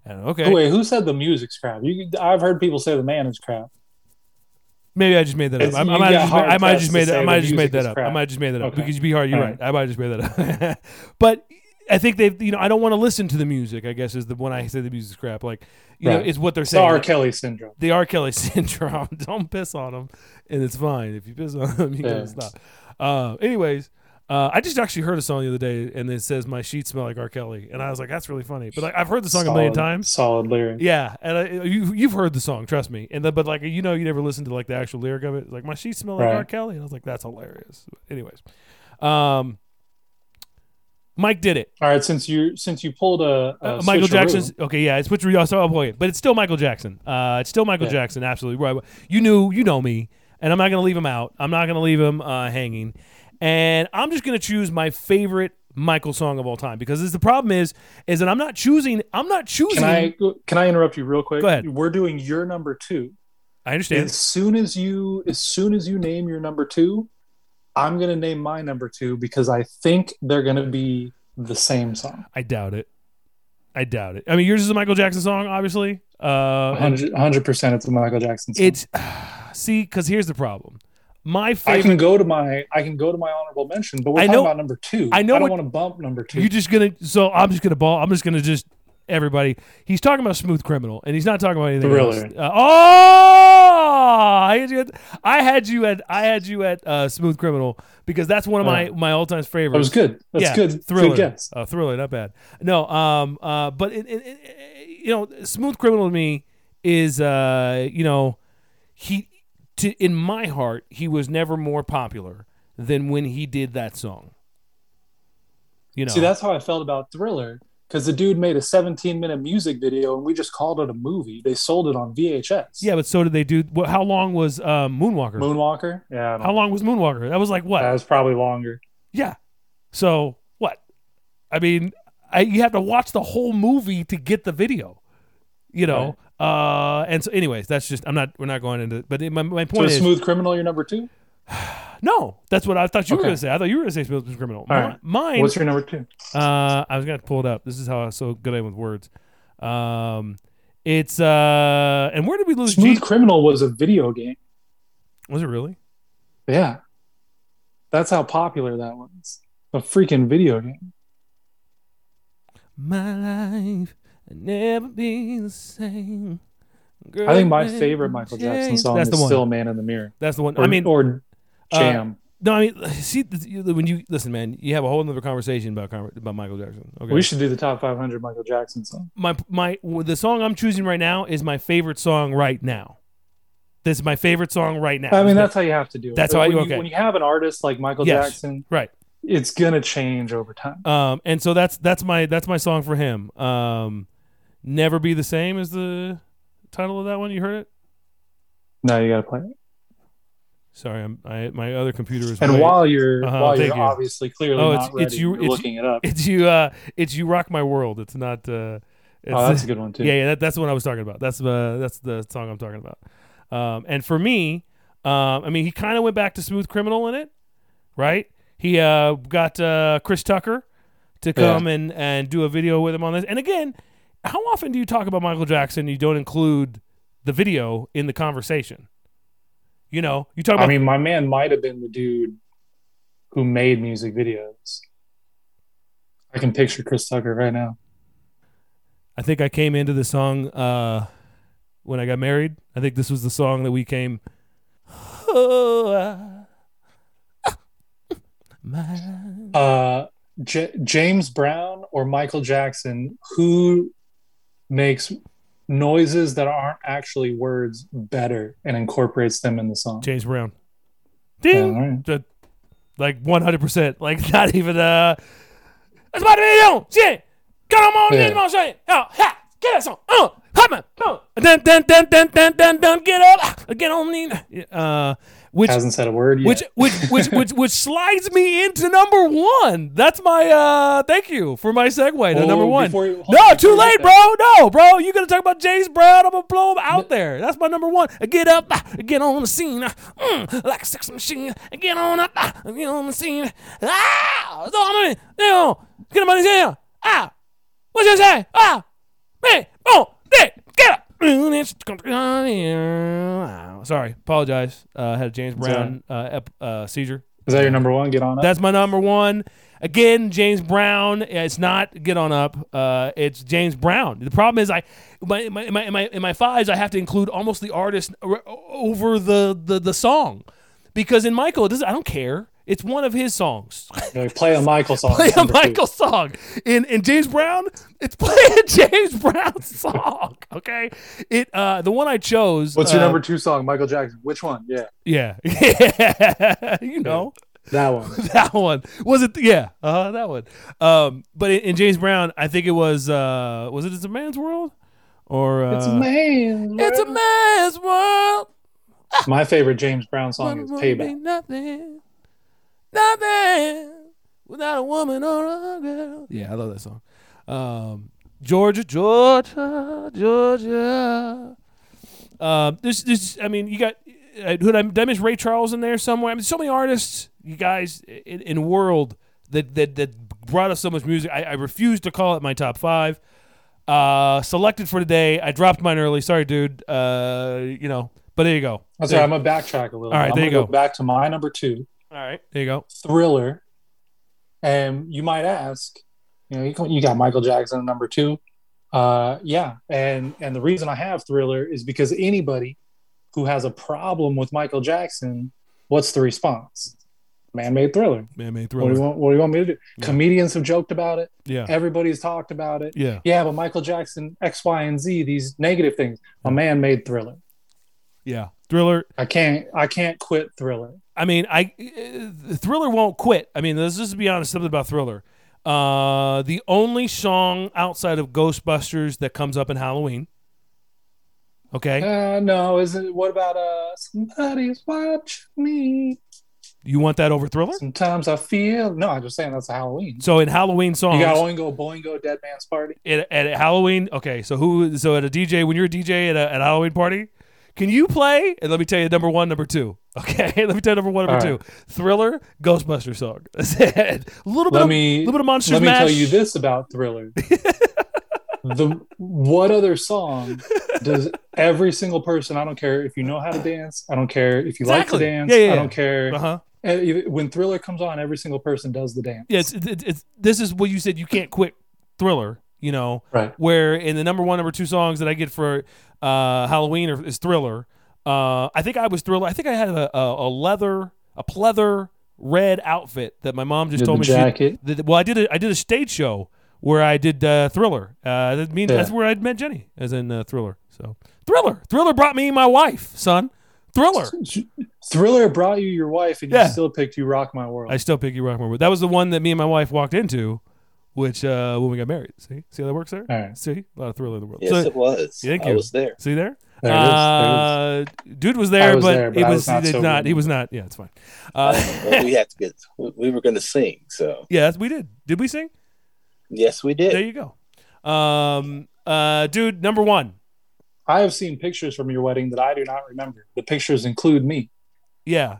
And okay, Wait, who said the music's crap? You, I've heard people say the man is crap. maybe I just made that up. I, I might have just, made- I might just made that. I might just made that up. I might have just made that up Okay. because you'd be hard. You're right. I might have just made that up. but I think they've you know I don't want to listen to the music. I guess is the when I say the music's crap. Like you know Right. is what they're It's the saying. R. Kelly syndrome. the R. Kelly syndrome. Don't piss on them, and it's fine. If you piss on them. you Yeah. gotta stop. Uh, anyways, uh, I just actually heard a song the other day, and it says "My sheets smell like R. Kelly," and I was like, "That's really funny." But like, I've heard the song a million times. Solid lyric. Yeah, and I, you you've heard the song, trust me. And the, but like you know, you never listened to like the actual lyric of it. Like my sheets smell like Right. R. Kelly, and I was like, "That's hilarious." Anyways, um, Mike did it. All right, since you since you pulled a, a Uh, Michael Jackson's okay, yeah, it's switcheroo. So, oh boy, but it's still Michael Jackson. Uh, it's still Michael Yeah. Jackson. Absolutely right. You knew, you know me, and I'm not gonna leave him out. I'm not gonna leave him uh, hanging, and I'm just gonna choose my favorite Michael song of all time because this, the problem is, is that I'm not choosing. I'm not choosing. Can I can I interrupt you real quick? Go ahead. We're doing your number two. I understand. As soon as you as soon as you name your number two, I'm gonna name my number two because I think they're gonna be the same song. I doubt it. I doubt it. I mean, yours is a Michael Jackson song, obviously. Uh, and 100 percent, it's a Michael Jackson song. it's see, because here's the problem. My I can go to my I can go to my honorable mention, but we're I talking know- about number two. I know I don't what- want to bump number two. You're just gonna so I'm just gonna ball. I'm just gonna just everybody. He's talking about Smooth Criminal, and he's not talking about anything Thriller. else. Uh, oh, I had you at I had you at I had you at uh, Smooth Criminal because that's one of my Uh, my all time favorites. that was good. That's yeah, good. Thriller. Good guess. Uh, thriller, not bad. No, um, uh, but it, it, it- you know, Smooth Criminal to me is, uh, you know, he, to, in my heart, he was never more popular than when he did that song. You know, See, that's how I felt about Thriller because the dude made a 17 minute music video and we just called it a movie. They sold it on VHS. yeah, but so did they do. What, how long was um, Moonwalker? Moonwalker. Yeah, how long was Moonwalker? That was like what? That was probably longer. Yeah. So what? I mean, I, you have to watch the whole movie to get the video. You know. Uh, and so, anyways, that's just I'm not. We're not going into. But my my So point is, Smooth Criminal, your number two. no. That's what I thought you were going to say. I thought you were going to say Smooth Criminal. All Mi- Mine. What's your number two? uh, I was going to pull it up. This is how I'm so good at with words. Um, it's uh, and where did we lose? Smooth G- Criminal was a video game. was it really? Yeah, that's how popular that was. A freaking video game. My life never be the same. I think my favorite Michael Jackson song That's is the one. still "Man in the Mirror." That's the one. Or, I mean, or uh, Jam. No, I mean, see, when you listen, man, you have a whole other conversation about about Michael Jackson. Okay, We should do the top 500 Michael Jackson song. my my the song I'm choosing right now is my favorite song right now. This is my favorite song right now. I mean, that's how you have to do it. That's how I- when, okay. you, when you have an artist like Michael Yes. Jackson, right. it's gonna change over time. Um, and so that's that's my that's my song for him. Um, never be the same is the title of that one. You heard it? No, you gotta play it. Sorry, I'm I my other computer is And way- while you're Uh-huh, while you're you. obviously clearly Oh, not it's- ready, it's you- you're it's- looking it up. it's you uh it's you rock my world. It's not uh it's, oh, that's a good one too. Yeah, yeah, that, that's the one I was talking about. That's the that's the song I'm talking about. Um, and for me, um, I mean, he kind of went back to Smooth Criminal in it, right? He uh, got uh, Chris Tucker to come and and do a video with him on this. And again, how often do you talk about Michael Jackson? and You don't include the video in the conversation. You know, you talk about I mean, my man might have been the dude who made music videos. I can picture Chris Tucker right now. I think I came into the song uh, when I got married. I think this was the song that we came. Oh, my Uh, J- James Brown or Michael Jackson, who makes noises that aren't actually words better and incorporates them in the song? James Brown. Yeah, Ding. all right. The- like 100%. Like not even uh That's to be shit. Come on, Yeah. get on shit. Oh, ha, get that song. Oh, hop man. Oh. Dun dun dun dun dun dun dun get up. Get on the uh which Hasn't said a word yet. which which which which which slides me into number one. That's my uh thank you for my segue to Oh, number one. you- no, too late, bro. No, bro. You gonna talk about James Brown? I'm gonna blow him out there. That's my number one. Get up, get on the scene, ah, mm, like a sex machine. Get on up, ah, get on the scene. Ah, all on me. You get him on the scene. Ah, what you say? Ah, hey, oh, hey, get up. Sorry, apologize. Uh, had a James Brown uh, ep- uh, seizure. Is that your number one? Get on up. That's my number one. Again, James Brown. It's not get on up. Uh, it's James Brown. The problem is I, my, my, in my, my, in my fives, I have to include almost the artist over the, the, the song, because in Michael, it doesn't, I don't care. It's one of his songs. Like, play a Michael song. Play a number two. Michael song. In in James Brown, it's playing James Brown's song. Okay. It uh the one I chose. What's your uh, number two song? Michael Jackson. Which one? Yeah, Yeah. Yeah. you know. that one. that one was it yeah uh that one um but in, in james brown i think it was uh was it it's a man's world or uh, It's a man. it's a man's world My favorite James Brown song is Woman won't be Payback. nothing nothing without a woman or a girl yeah i love that song um georgia georgia georgia um this this i mean you got uh, who did I, did I miss Ray Charles in there somewhere? I mean, so many artists, you guys in, in world that, that that brought us so much music. I, I refuse to call it my top five. Uh, selected for today. I dropped mine early. Sorry, dude. Uh, you know, but there you go. That's right. I'm gonna backtrack a little. All right, bit. I'm there you gonna go. Back to my number two, All right, there you go. Thriller. And you might ask, you know, you, got- Michael Jackson number two. Uh, yeah, and and the reason I have Thriller is because anybody who has a problem with Michael Jackson, what's the response? Man-made Thriller. Man, made What do you thriller. want? What do you want me to do? Yeah. Comedians have joked about it. Yeah, Everybody's talked about it. yeah, Yeah, but Michael Jackson, X, Y, and Z, these negative things. A man made Thriller. yeah. Thriller. I can't. I can't quit Thriller. I mean, I uh, Thriller won't quit. I mean, let's just be honest. Something about Thriller. Uh, the only song outside of Ghostbusters that comes up in Halloween. Okay, Uh, no, is it? What about uh? Somebody's watching me. you want that over Thriller? Sometimes I feel. No, I'm just saying that's a Halloween. So in Halloween songs, You got Oingo Boingo Dead Man's Party. at, at Halloween. Okay, so who? So at a DJ when you're a DJ at a, at a Halloween party, can you play? And let me tell you, number one, number two. Okay, let me tell you number one, number All two. Thriller, Ghostbuster song. That's it. A little bit. Let of, me little bit of Monsters let me Mash. tell you this about Thriller. the what other song does every single person? I don't care if you know how to dance. I don't care if you Exactly. like to dance. Yeah, yeah, I don't care. Uh huh. And When Thriller comes on, every single person does the dance. Yeah, it's, it's, it's this is what you said. You can't quit Thriller. You know, Right. where in the number one, number two songs that I get for uh, Halloween is Thriller. Uh, I think I was Thriller. I think I had a, a, a leather, a pleather red outfit that my mom just Did told the me. she- jacket. well, I did a I did a stage show where I did uh, Thriller. Uh, that means Yeah. that's where I met Jenny, as in uh, Thriller. So Thriller, Thriller brought me my wife, son. Thriller. Thriller brought you your wife, and Yeah. you still picked "You Rock My World." I still pick you rock my world. That was the one that me and my wife walked into, which uh, when we got married. See, see how that works there. All right. See, a lot of Thriller in the world. Yes, So- it was. Thank I you. was there. see there. There it is, there it Uh, dude was there, was but, there, but it was, was not he did sober not. He was not. Yeah, it's fine. Uh, Well, we had to get. We were going to sing, so yeah, that's- we did. Did we sing? yes, we did. There you go. Um, uh, dude, number one. I have seen pictures from your wedding that I do not remember. The pictures include me. Yeah,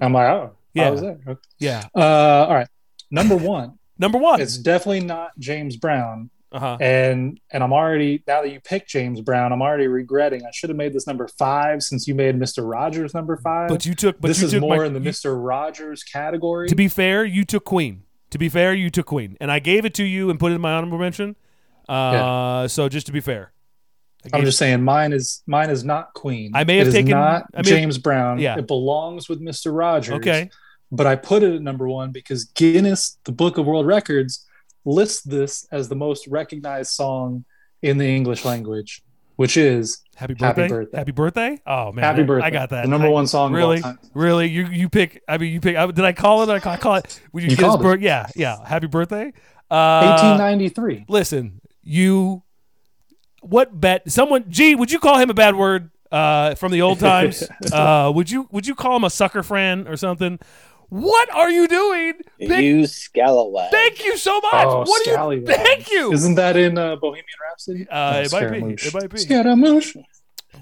I'm like, oh, Yeah. I was there. Okay. yeah. Uh, all right. Number one, Number one. it's definitely not James Brown. Uh huh. And and I'm already now that you picked James Brown, I'm already regretting. I should have made this number five since you made Mr. Rogers number five. But you took. But this you is took more my, in the Mr. Rogers category. To be fair, you took Queen. To be fair, you took Queen, and I gave it to you and put it in my honorable mention. Uh, so just to be fair, I'm just saying mine is mine is not Queen. I may have It taken- not may have- James Brown. Yeah. It belongs with Mr. Rogers. okay. But I put it at number one because Guinness, the Book of World Records, lists this as the most recognized song in the English language, which is Happy Happy birthday. birthday. Happy birthday. Oh man, Happy I- Birthday. I got that. The number I- one song Really, of all time. really. You you pick. I mean, you pick. I, did I call it? Or I call, I call it. Would you, You called it. birth? Yeah, yeah. Happy birthday. Uh, 1893. listen, you. What bet? Someone. Gee, would you call him a bad word? Uh, from the old times. uh, would you would you call him a sucker friend or something? What are you doing? Pick- You scalawag. Thank you so much. Oh, what are you? Thank you. Isn't that in uh, Bohemian Rhapsody? Uh, No, it might be. It might be. Scaramouche.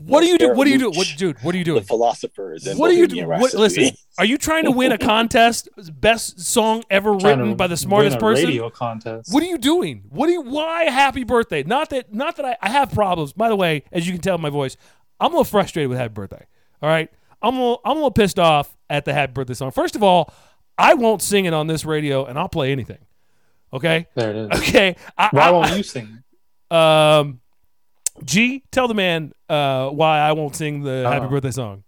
What do you do? What do you do? What, dude? What are you doing? The doing? philosophers. in What are you doing? What, listen, are you trying to win a contest? Best song ever written by the smartest win a person? Radio contest. What are you doing? What do you? Why happy birthday? Not that. Not that I, I have problems. By the way, as you can tell in my voice, I'm a little frustrated with happy birthday. All right, I'm a little, I'm a little pissed off at the happy birthday song. First of all, I won't sing it on this radio, and I'll play anything. Okay. There it is. Okay. I, Why I- won't you sing? Um, G, tell the man uh, why I won't sing the happy Uh-oh. birthday song.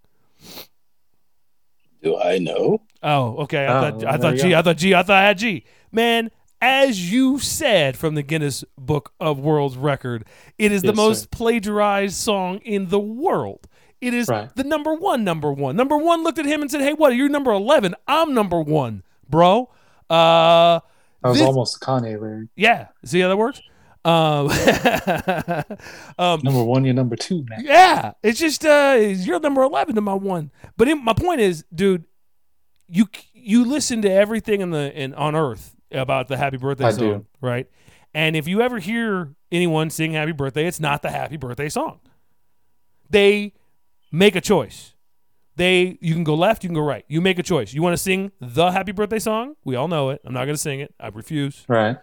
Do I know? Oh, okay. I Oh, thought well, I thought G. go. I thought G. I thought I had G. Man, as you said from the Guinness Book of World's Record, it is the most sir. plagiarized song in the world. It is Right. the number one, number one. Number one looked at him and said, "Hey, what? You're number eleven. I'm number one, bro." Uh, That was This- almost a Kanye lyric. yeah. See how that works? Um, um, Number one, you're number two, man. yeah, it's just uh, you're number eleven to my one. But in, my point is, dude, you you listen to everything in the in on Earth about the Happy Birthday I song, do. right? And if you ever hear anyone sing Happy Birthday, it's not the Happy Birthday song. They make a choice. They you can go left, you can go right. You make a choice. You want to sing the Happy Birthday song? We all know it. I'm not going to sing it. I refuse. Right.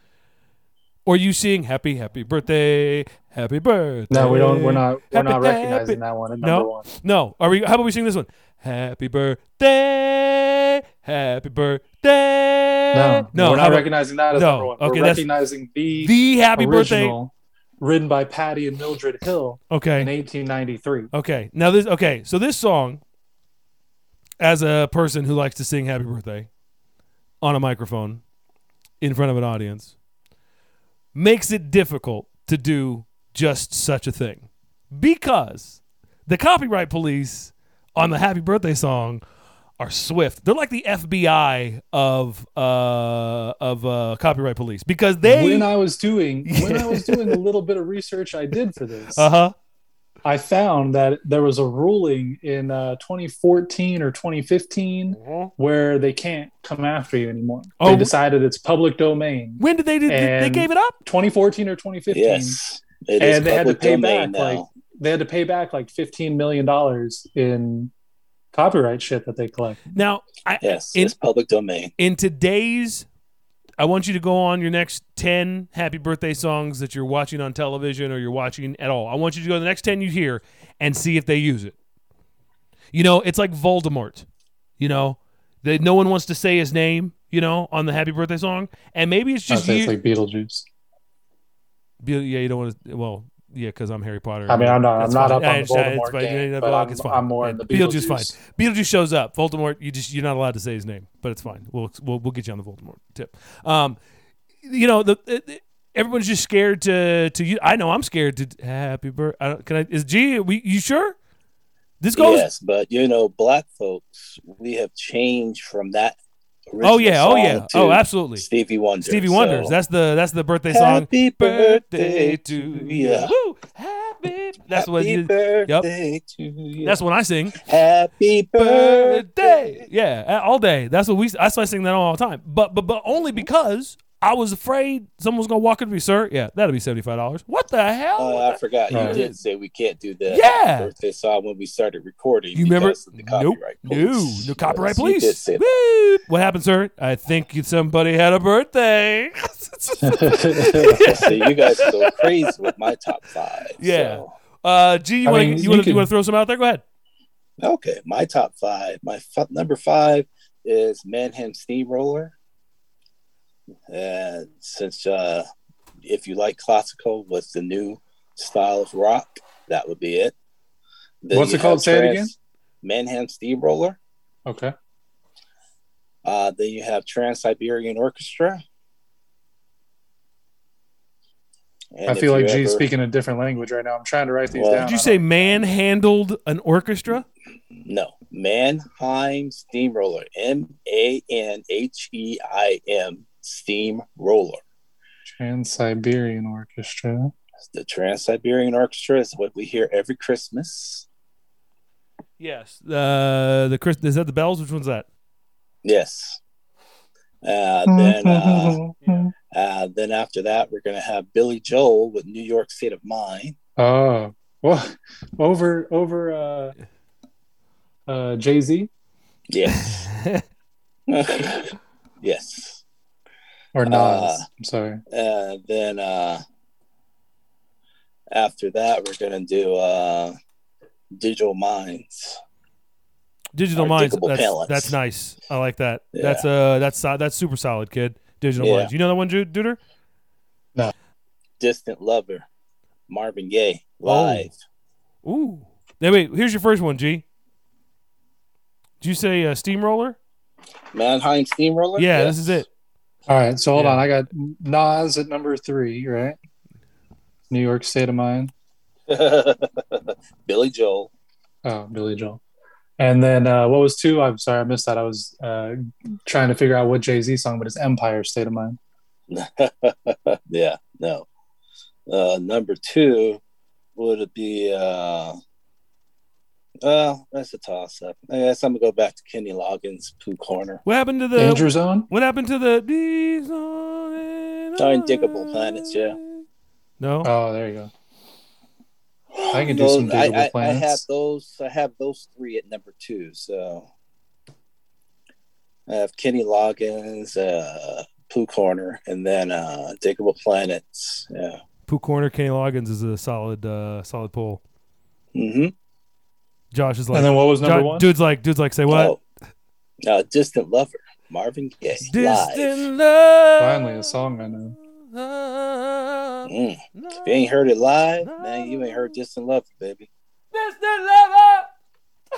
Or you sing Happy Happy Birthday, Happy Birthday. No, we don't. We're not. We're not recognizing happy- that one No. one. No. Are we? How about we sing this one? Happy birthday, happy birthday. No, no, we're not recognizing that as No, number one. okay, we're recognizing the, the happy birthday. Written by Patty and Mildred Hill Okay. in 1893. Okay. Now this. Okay. So this song, as a person who likes to sing Happy Birthday on a microphone in front of an audience, makes it difficult to do just such a thing because the copyright police on the Happy Birthday song are swift. They're like the FBI of uh of uh copyright police because they when I was doing when I was doing the little bit of research I did for this, uh-huh I found that there was a ruling in uh, 2014 or 2015 where they can't come after you anymore. Oh. They decided it's public domain. when did they did they gave it up? 2014 or 2015. Yes. It is And they had to public pay domain back, now. like- They had to pay back like 15 million dollars in copyright shit that they collect. Now, I, yes, in- it's public domain. in today's I want you to go on your next 10 happy birthday songs that you're watching on television or you're watching at all. I want you to go to the next 10 you hear and see if they use it. You know, it's like Voldemort. You know, that no one wants to say his name, you know, on the happy birthday song. And maybe it's I'd just say you. it's like Beetlejuice. Be- yeah, you don't want to. Well, yeah, because I'm Harry Potter. I mean, I'm not. That's I'm not fine. up I on the understand. It's Voldemort fine. game, Yeah, but I'm, it's fine. I'm more Yeah, in the Beetlejuice Beetlejuice. fine. Beetlejuice shows up. Voldemort, you just you're not allowed to say his name, but it's fine. We'll we'll, we'll get you on the Voldemort tip. Um, you know the. it- Everyone's just scared to to. you. I know I'm scared to. Happy birthday. Can I? Is G? We you sure? This goes. Yes, but you know, black folks, we have changed from that. Oh yeah. Oh yeah. Oh absolutely. Stevie Wonder. Stevie so- Wonders. That's the that's the birthday song. Happy birthday to you. Woo! Happy. That's what. Birthday to you. That's what I sing. Happy birthday. birthday. Yeah, all day. That's what we. That's why I sing that all the time. But but but only because I was afraid someone was gonna walk up to me, sir. Yeah, that'll be seventy five dollars. What the hell? Oh, I forgot. Right. You did say we can't do that. Yeah. Birthday song when we started recording. you remember? because of the Nope. copyright No. police. No copyright Yes, you police. did say that. What happened, sir? I think somebody had a birthday. so you guys go crazy with my top five. Yeah. so. uh, G, you want to you you want to can- throw some out there? Go ahead. Okay, my top five. My f- number five is Mannheim Steamroller. And since uh, if you like classical with the new style of rock, That would be it. Then What's it called? have Say it again. Mannheim Steamroller. Okay. Uh, then you have Trans Siberian Orchestra. And I feel like you G's ever- speaking a different language right now. I'm trying to write these Well- down. Did you say manhandled an orchestra? No, Mannheim Steamroller. M A N H E I M Steamroller. Trans Siberian Orchestra? The Trans Siberian Orchestra is what we hear every Christmas. Yes. Uh, the Chris is that the bells? Which one's that? Yes. Uh, then, uh, uh, then after that, we're gonna have Billy Joel with New York State of Mind. oh, well, over over uh, uh, Jay Z Yes, yes. Or Nas? Uh, I'm sorry. Uh, then uh, after that, we're gonna do uh, Digital Minds. Digital Minds. That's, that's nice. I like that. Yeah. That's uh that's so- that's super solid, kid. Digital Yeah. Minds. You know that one, Ju- Duder? No. Distant Lover, Marvin Gaye, Oh. live. Ooh. Hey, wait. Here's your first one, G. Did you say uh, Steamroller? Mannheim Steamroller. Yeah, Yes. this is it. All right, so hold Yeah. on. I got Nas at number three, right? New York State of Mind. Billy Joel. Oh, Billy Joel. And then uh, what was two? I'm sorry, I missed that. I was uh, trying to figure out what Jay Z song, but it's Empire State of Mind. yeah, no. Uh, number two would it be? Uh, well, that's a toss up. I guess I'm gonna go back to Kenny Loggins, Pooh Corner. What happened to the Danger Zone. What happened to the these on and Undiggable Planets, yeah. No. Oh, there you go. I can do Those- some I, Digable I, I Planets. have those. I have those three at number two. So I have Kenny Loggins, uh, Pooh Corner, and then uh, Digable Planets. Yeah. Pooh Corner, Kenny Loggins is a solid uh solid pull. Mm-hmm. Josh is like and then what was number Jo- one? dude's like dude's like say what? Oh, uh, Distant Lover, Marvin Gaye. Distant love. Finally, a song I know. Mm. If you ain't heard it live, man, you ain't heard Distant Lover, baby. Distant lover.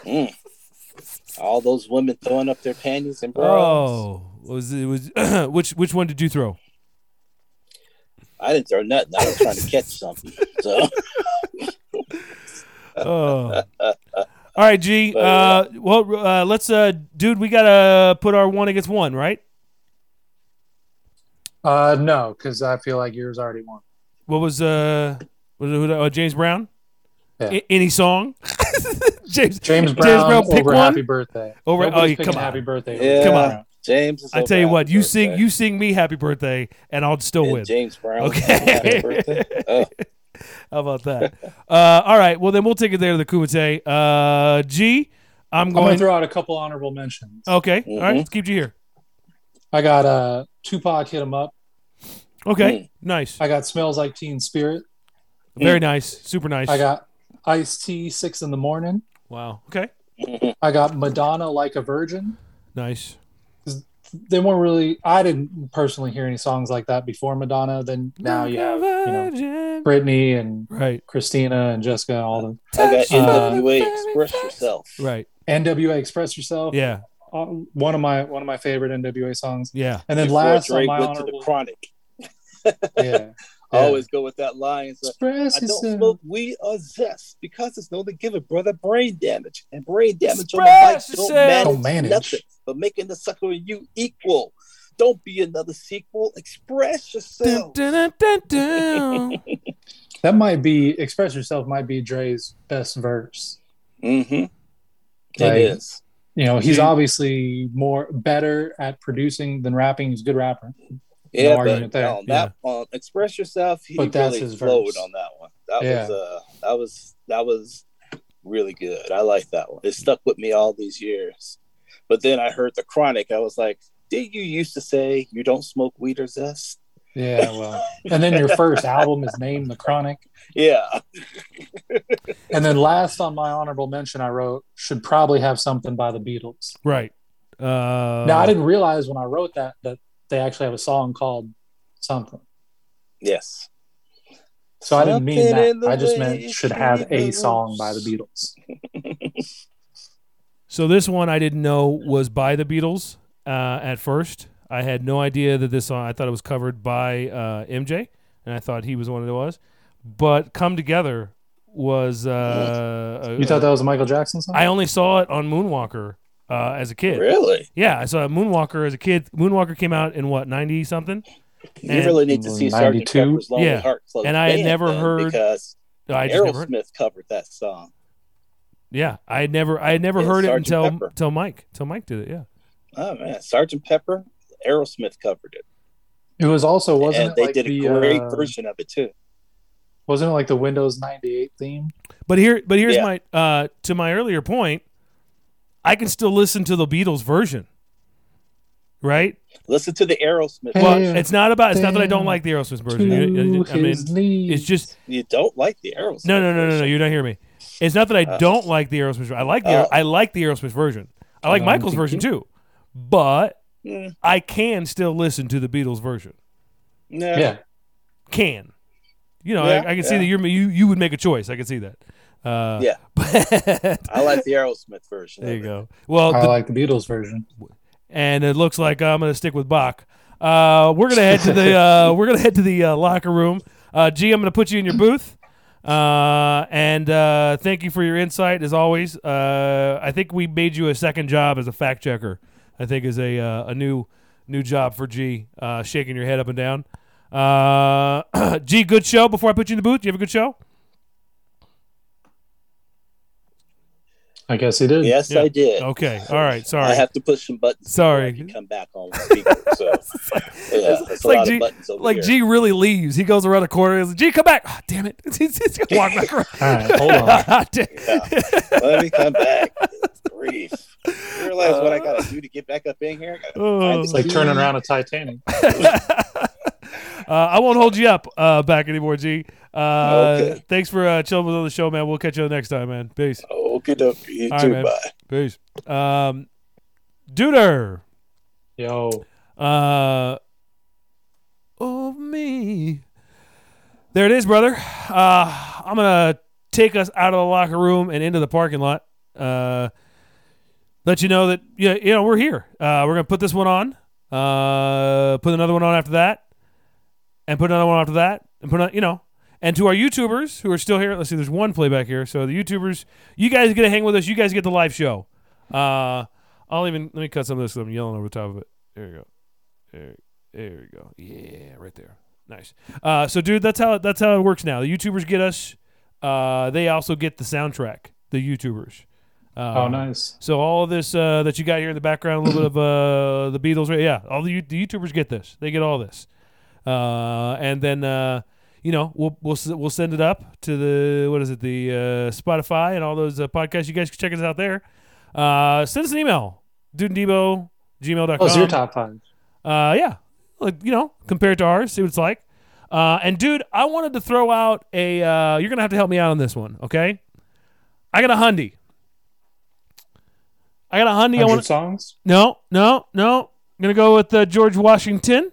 Mm. All those women throwing up their panties and bras. Oh, was it was which which one did you throw? I didn't throw nothing. I was trying to catch something. So Oh. All right, G. Uh, well, uh, let's, uh, dude. We gotta put our one against one, right? Uh, no, because I feel like yours already won. What was uh, was it, who- uh James Brown? Yeah. A- any song? James James Brown, pick over one. Happy Birthday. Over- Nobody's oh, come on. Happy Birthday. Yeah. Come on. James is I tell you what, happy you sing, you sing me happy birthday, and I'll still And win. James Brown. Okay. Happy birthday. How about that? uh, all right. Well, then we'll take it there to the Kumite. Uh, G. I'm I'm gonna throw out a couple honorable mentions. okay. All right. Let's keep you here. I got uh Tupac hit him up. Okay. Mm. Nice. I got Smells Like Teen Spirit. Very nice. Super nice. I got Ice-T Six in the Morning. Wow. Okay. I got Madonna Like a Virgin. Nice. They weren't really. I didn't personally hear any songs like that before Madonna. Then now you have you know know. Britney and Right. Christina and Jessica and all the I got Uh, NWA Express Yourself. Right. NWA Express Yourself. Yeah. Uh, one of my one of my favorite NWA songs. Yeah. And then Before last on Drake my went to the Chronic. yeah, I Yeah. always go with that line. It's like, Express I don't yourself. smoke weed or zest because it's known to give a brother brain damage. And brain damage on the Express bike don't yourself. manage, Don't manage. nothing but making the sucker and you equal. Don't be another sequel. Express yourself. Dun, dun, dun, dun, dun. That might be Express Yourself might be Dre's best verse. Mm-hmm. Like, is. You know, he's See- obviously more better at producing than rapping. He's a good rapper. Yeah, argument but there. on that on Express Yourself, he But that's really his flowed verse. on that one. That Yeah. was uh that was that was really good. I like that one. It stuck with me all these years. But then I heard the chronic, I was like, did you used to say you don't smoke weed or zest? Yeah, well, and then your first album is named The Chronic. Yeah. And then last on my honorable mention, I wrote should probably have something by the Beatles. Right. Uh, now I didn't realize when I wrote that that they actually have a song called something. Yes. So I didn't mean that. I just meant should have a song by the Beatles. So this one I didn't know was by the Beatles uh, at first. I had no idea that this song. I thought it was covered by uh, MJ, and I thought he was one of the was. But "Come Together" was. Uh, a- You thought that was a Michael Jackson song? I only saw it on Moonwalker uh, as a kid. Really? Yeah, I saw Moonwalker as a kid. Moonwalker came out in what ninety something. You And- really need to see Sergeant 92? Pepper's Lonely Yeah. Heart Club And I had never heard- because I just never heard. Aerosmith covered that song. Yeah, I had never. I had never Yeah, heard it until Pepper. until Mike. Until Mike did it. Yeah. Oh man, Sergeant Pepper, Aerosmith covered it, it was also wasn't and it they like did a great uh, version of it too. wasn't it like the Windows ninety eight theme? But here, but here's Yeah. my uh, to my earlier point. I can still listen to the Beatles version, right? Listen to the Aerosmith. Well, Yeah. it's not about. It's not that I don't like the Aerosmith version. You- you- I mean, it's just You don't like the Aerosmith? no, no, no, no, no. You don't hear me. It's not that I Uh. don't like the Aerosmith. version. I like the Oh. I like the Aerosmith version. I like Um, Michael's version too, but Mm, I can still listen to the Beatles version. no. yeah. Can you know? Yeah, I, I can see that you're you you would make a choice. I can see that. Uh, Yeah. but I like the Aerosmith version. there you go. Well, I the- like the Beatles version. and it looks like I'm going to stick with Bach. Uh, we're gonna head to the uh, we're gonna head to the uh, locker room. Uh, G, I'm gonna put you in your booth. Uh, and uh, thank you for your insight as always. Uh, I think we made you a second job as a fact checker. I think is a uh, a new new job for G. Uh, shaking your head up and down. Uh, G, good show. Before I put you in the booth, do you have a good show? I guess he did. Yes, Yeah. I did. Okay, all right. Sorry. I have to push some buttons. Sorry. before I can come back on speaker. So yeah, it's like G- of buttons over like here. G really leaves. He goes around the corner. He's like, G, come back. Ah, damn it. He's, he's gonna walk back around. All right, hold on. Ah, damn- Let me come back. Grief. You realize what I got to do to get back up in here? I gotta Oh. find It's like turning around a Titanic. Uh, I won't hold you up uh, back anymore, G. Uh, Okay. Thanks for uh, chilling with us on the show, man. We'll catch you next time, man. Peace. Okay, dokie. You All right, too. man. Bye. Peace. Um, Duder. Yo, Uh, of me. There it is, brother. Uh, I'm gonna take us out of the locker room and into the parking lot. Uh, let you know that yeah, you know we're here. Uh, we're gonna put this one on. Uh, put another one on after that, and put another one after that, and put on you know. And to our YouTubers who are still here, let's see, there's one playback here. So the YouTubers, you guys get to hang with us. You guys get the live show. Uh, I'll even let me cut some of this. 'cause I'm yelling over the top of it. There you go. There, there you go. Yeah, right there. Nice. Uh, so, dude, that's how that's how it works now. The YouTubers get us. Uh, they also get the soundtrack. The YouTubers. Uh, oh nice. So all of this uh, that you got here in the background, a little bit of uh, the Beatles, right? Yeah, all the, the YouTubers get this. They get all this, uh, and then uh, you know we'll we'll we'll send it up to the what is it the uh, Spotify and all those uh, podcasts. You guys can check us out there. Uh, send us an email, dude and Debo, gmail.com. What's your top five? Uh, yeah, like you know, compared to ours, see what it's like. Uh, and dude, I wanted to throw out a. Uh, you're gonna have to help me out on this one, okay? I got a hundy. I got a hundy. I want. songs? No, no, no. I'm gonna go with uh, George Washington.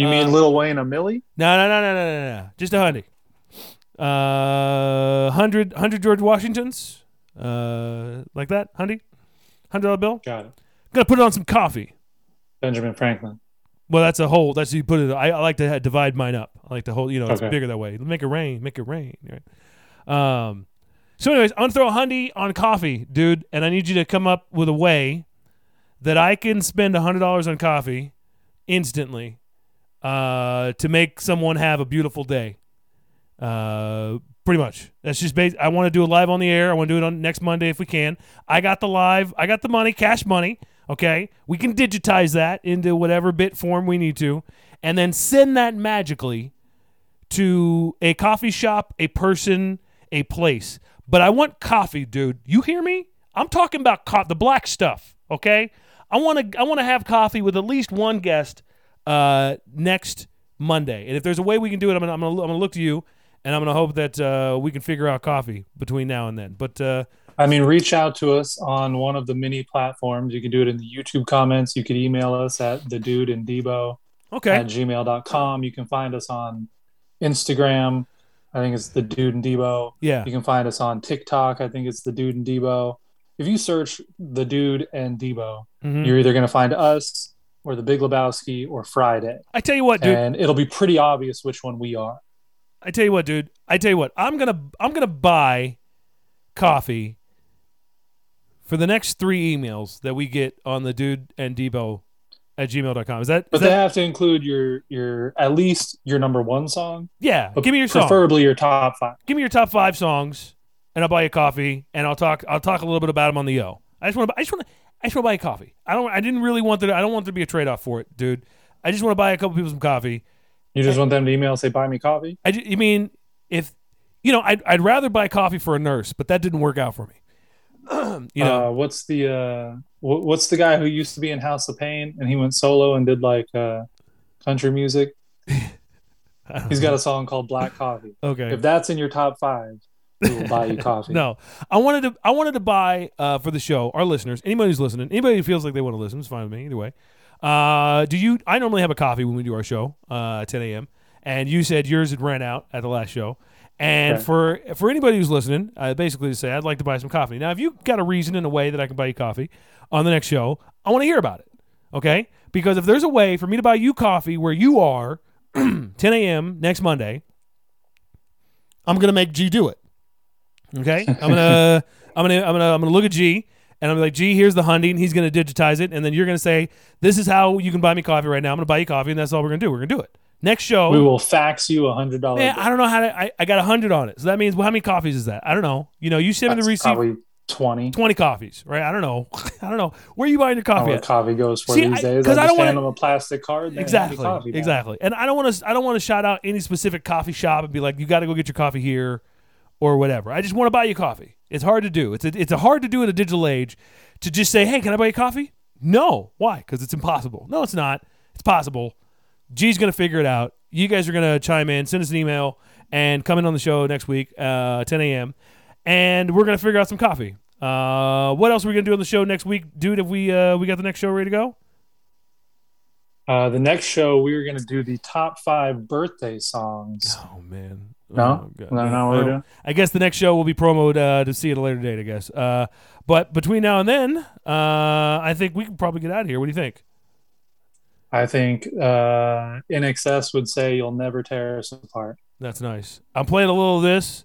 You mean Uh, Lil Wayne and a Milli? No, no, no, no, no, no, no. Just a hundy. Uh, hundred, hundred George Washingtons. Uh, like that, hundy, hundred dollar bill. Got it. gonna put it on some coffee. Benjamin Franklin. Well, that's a whole. That's you put it. I, I like to divide mine up. I like to hold. You know, it's Okay. bigger that way. Make it rain. Make it rain. Right? Um. So, anyways, I'm gonna throw a hundy on coffee, dude, and I need you to come up with a way that I can spend a hundred dollars on coffee instantly, uh, to make someone have a beautiful day. Uh, pretty much. That's just bas I want to do it live on the air. I want to do it on next Monday if we can. I got the live. I got the money, cash money. Okay, we can digitize that into whatever bit form we need to, and then send that magically to a coffee shop, a person, a place. But I want coffee, dude. You hear me? I'm talking about co- the black stuff. Okay, I want to. I want to have coffee with at least one guest uh, next Monday. And if there's a way we can do it, I'm gonna. I'm gonna, I'm gonna look to you, and I'm gonna hope that uh, we can figure out coffee between now and then. But uh, I mean, reach out to us on one of the many platforms. You can do it in the YouTube comments. You could email us at the dude and Debo okay, at gmail.com. You can find us on Instagram. I think it's the Dude and Debo. Yeah. You can find us on TikTok. I think it's the Dude and Debo. If you search the Dude and Debo, Mhm. you're either going to find us or the Big Lebowski or Friday, I tell you what, dude. and it'll be pretty obvious which one we are. I tell you what, dude. I tell you what. I'm gonna I'm gonna buy coffee for the next three emails that we get on the dude and Debo at gmail.com. Is that, is But they that have to include your your at least your number one song, yeah? but Give me your song. preferably your top five. Give me your top five songs, and I'll buy you coffee, and I'll talk I'll talk a little bit about them on the yo. I just want to I just want to I just want to buy you coffee. I don't I didn't really want to I don't want there to be a trade off for it, dude. I just want to buy a couple people some coffee. You just want them to email and say buy me coffee. I you mean if you know I'd I'd rather buy coffee for a nurse, but that didn't work out for me. you know. uh, what's the uh, wh- what's the guy who used to be in House of Pain and he went solo and did like uh, country music? He's know. got a song called Black Coffee. okay. If that's in your top five, we will buy you coffee. No, I wanted to. I wanted to buy uh, for the show. Our listeners, anybody who's listening, anybody who feels like they want to listen, it's fine with me either way. Uh, do you? I normally have a coffee when we do our show uh, at 10 a.m. And you said yours had ran out at the last show. And Okay. for for anybody who's listening, uh, basically to say I'd like to buy some coffee. Now, if you got a reason and a way that I can buy you coffee on the next show, I want to hear about it. Okay, because if there's a way for me to buy you coffee where you are, 10 a.m. next Monday, I'm gonna make G do it. Okay, I'm gonna, I'm gonna, I'm gonna, I'm gonna look at G, and I'm like, G, here's the hunting. He's gonna digitize it, and then you're gonna say, this is how you can buy me coffee right now. I'm gonna buy you coffee, and that's all we're gonna do. We're gonna do it. Next show, We will fax you a hundred dollars. I don't know how to. I, I got a hundred on it, so that means well, how many coffees is that? I don't know. You know, you send me the receipt. Probably twenty. Twenty coffees, right? I don't know. I don't know. Where are you buying your coffee at? coffee goes for See, these I- days. 'cause I I don't wanna- them a plastic card. and they hand me Exactly. coffee. Exactly. And I don't want to. I don't want to shout out any specific coffee shop and be like, you got to go get your coffee here, or whatever. I just want to buy you coffee. It's hard to do. It's a, it's a hard to do in a digital age to just say, hey, can I buy you coffee? No. Why? Because it's impossible. No, it's not. It's possible. G's gonna figure it out. You guys are gonna chime in, send us an email, and come in on the show next week, uh, 10 a.m. And we're gonna figure out some coffee. Uh, what else are we gonna do on the show next week, dude? If we uh, we got the next show ready to go? Uh, the next show we are going to do the top five birthday songs. Oh man. No, Oh, no, no, we're Oh. doing. I guess the next show will be promoed uh, to see at a later date. I guess. Uh, but between now and then, uh, I think we can probably get out of here. What do you think? I think uh, INXS would say you'll never tear us apart. That's nice. I'm playing a little of this.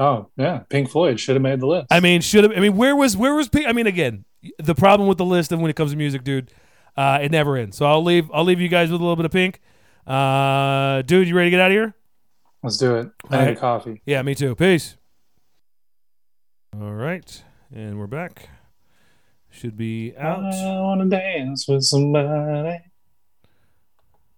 Oh yeah, Pink Floyd should have made the list. I mean, should have. I mean, where was where was? P- I mean, again, the problem with the list of when it comes to music, dude, uh, it never ends. So I'll leave. I'll leave you guys with a little bit of pink. Uh, dude, you ready to get out of here? Let's do it. I All need right. a coffee. Yeah, me too. Peace. All right, and we're back. Should be out. I want to dance with somebody.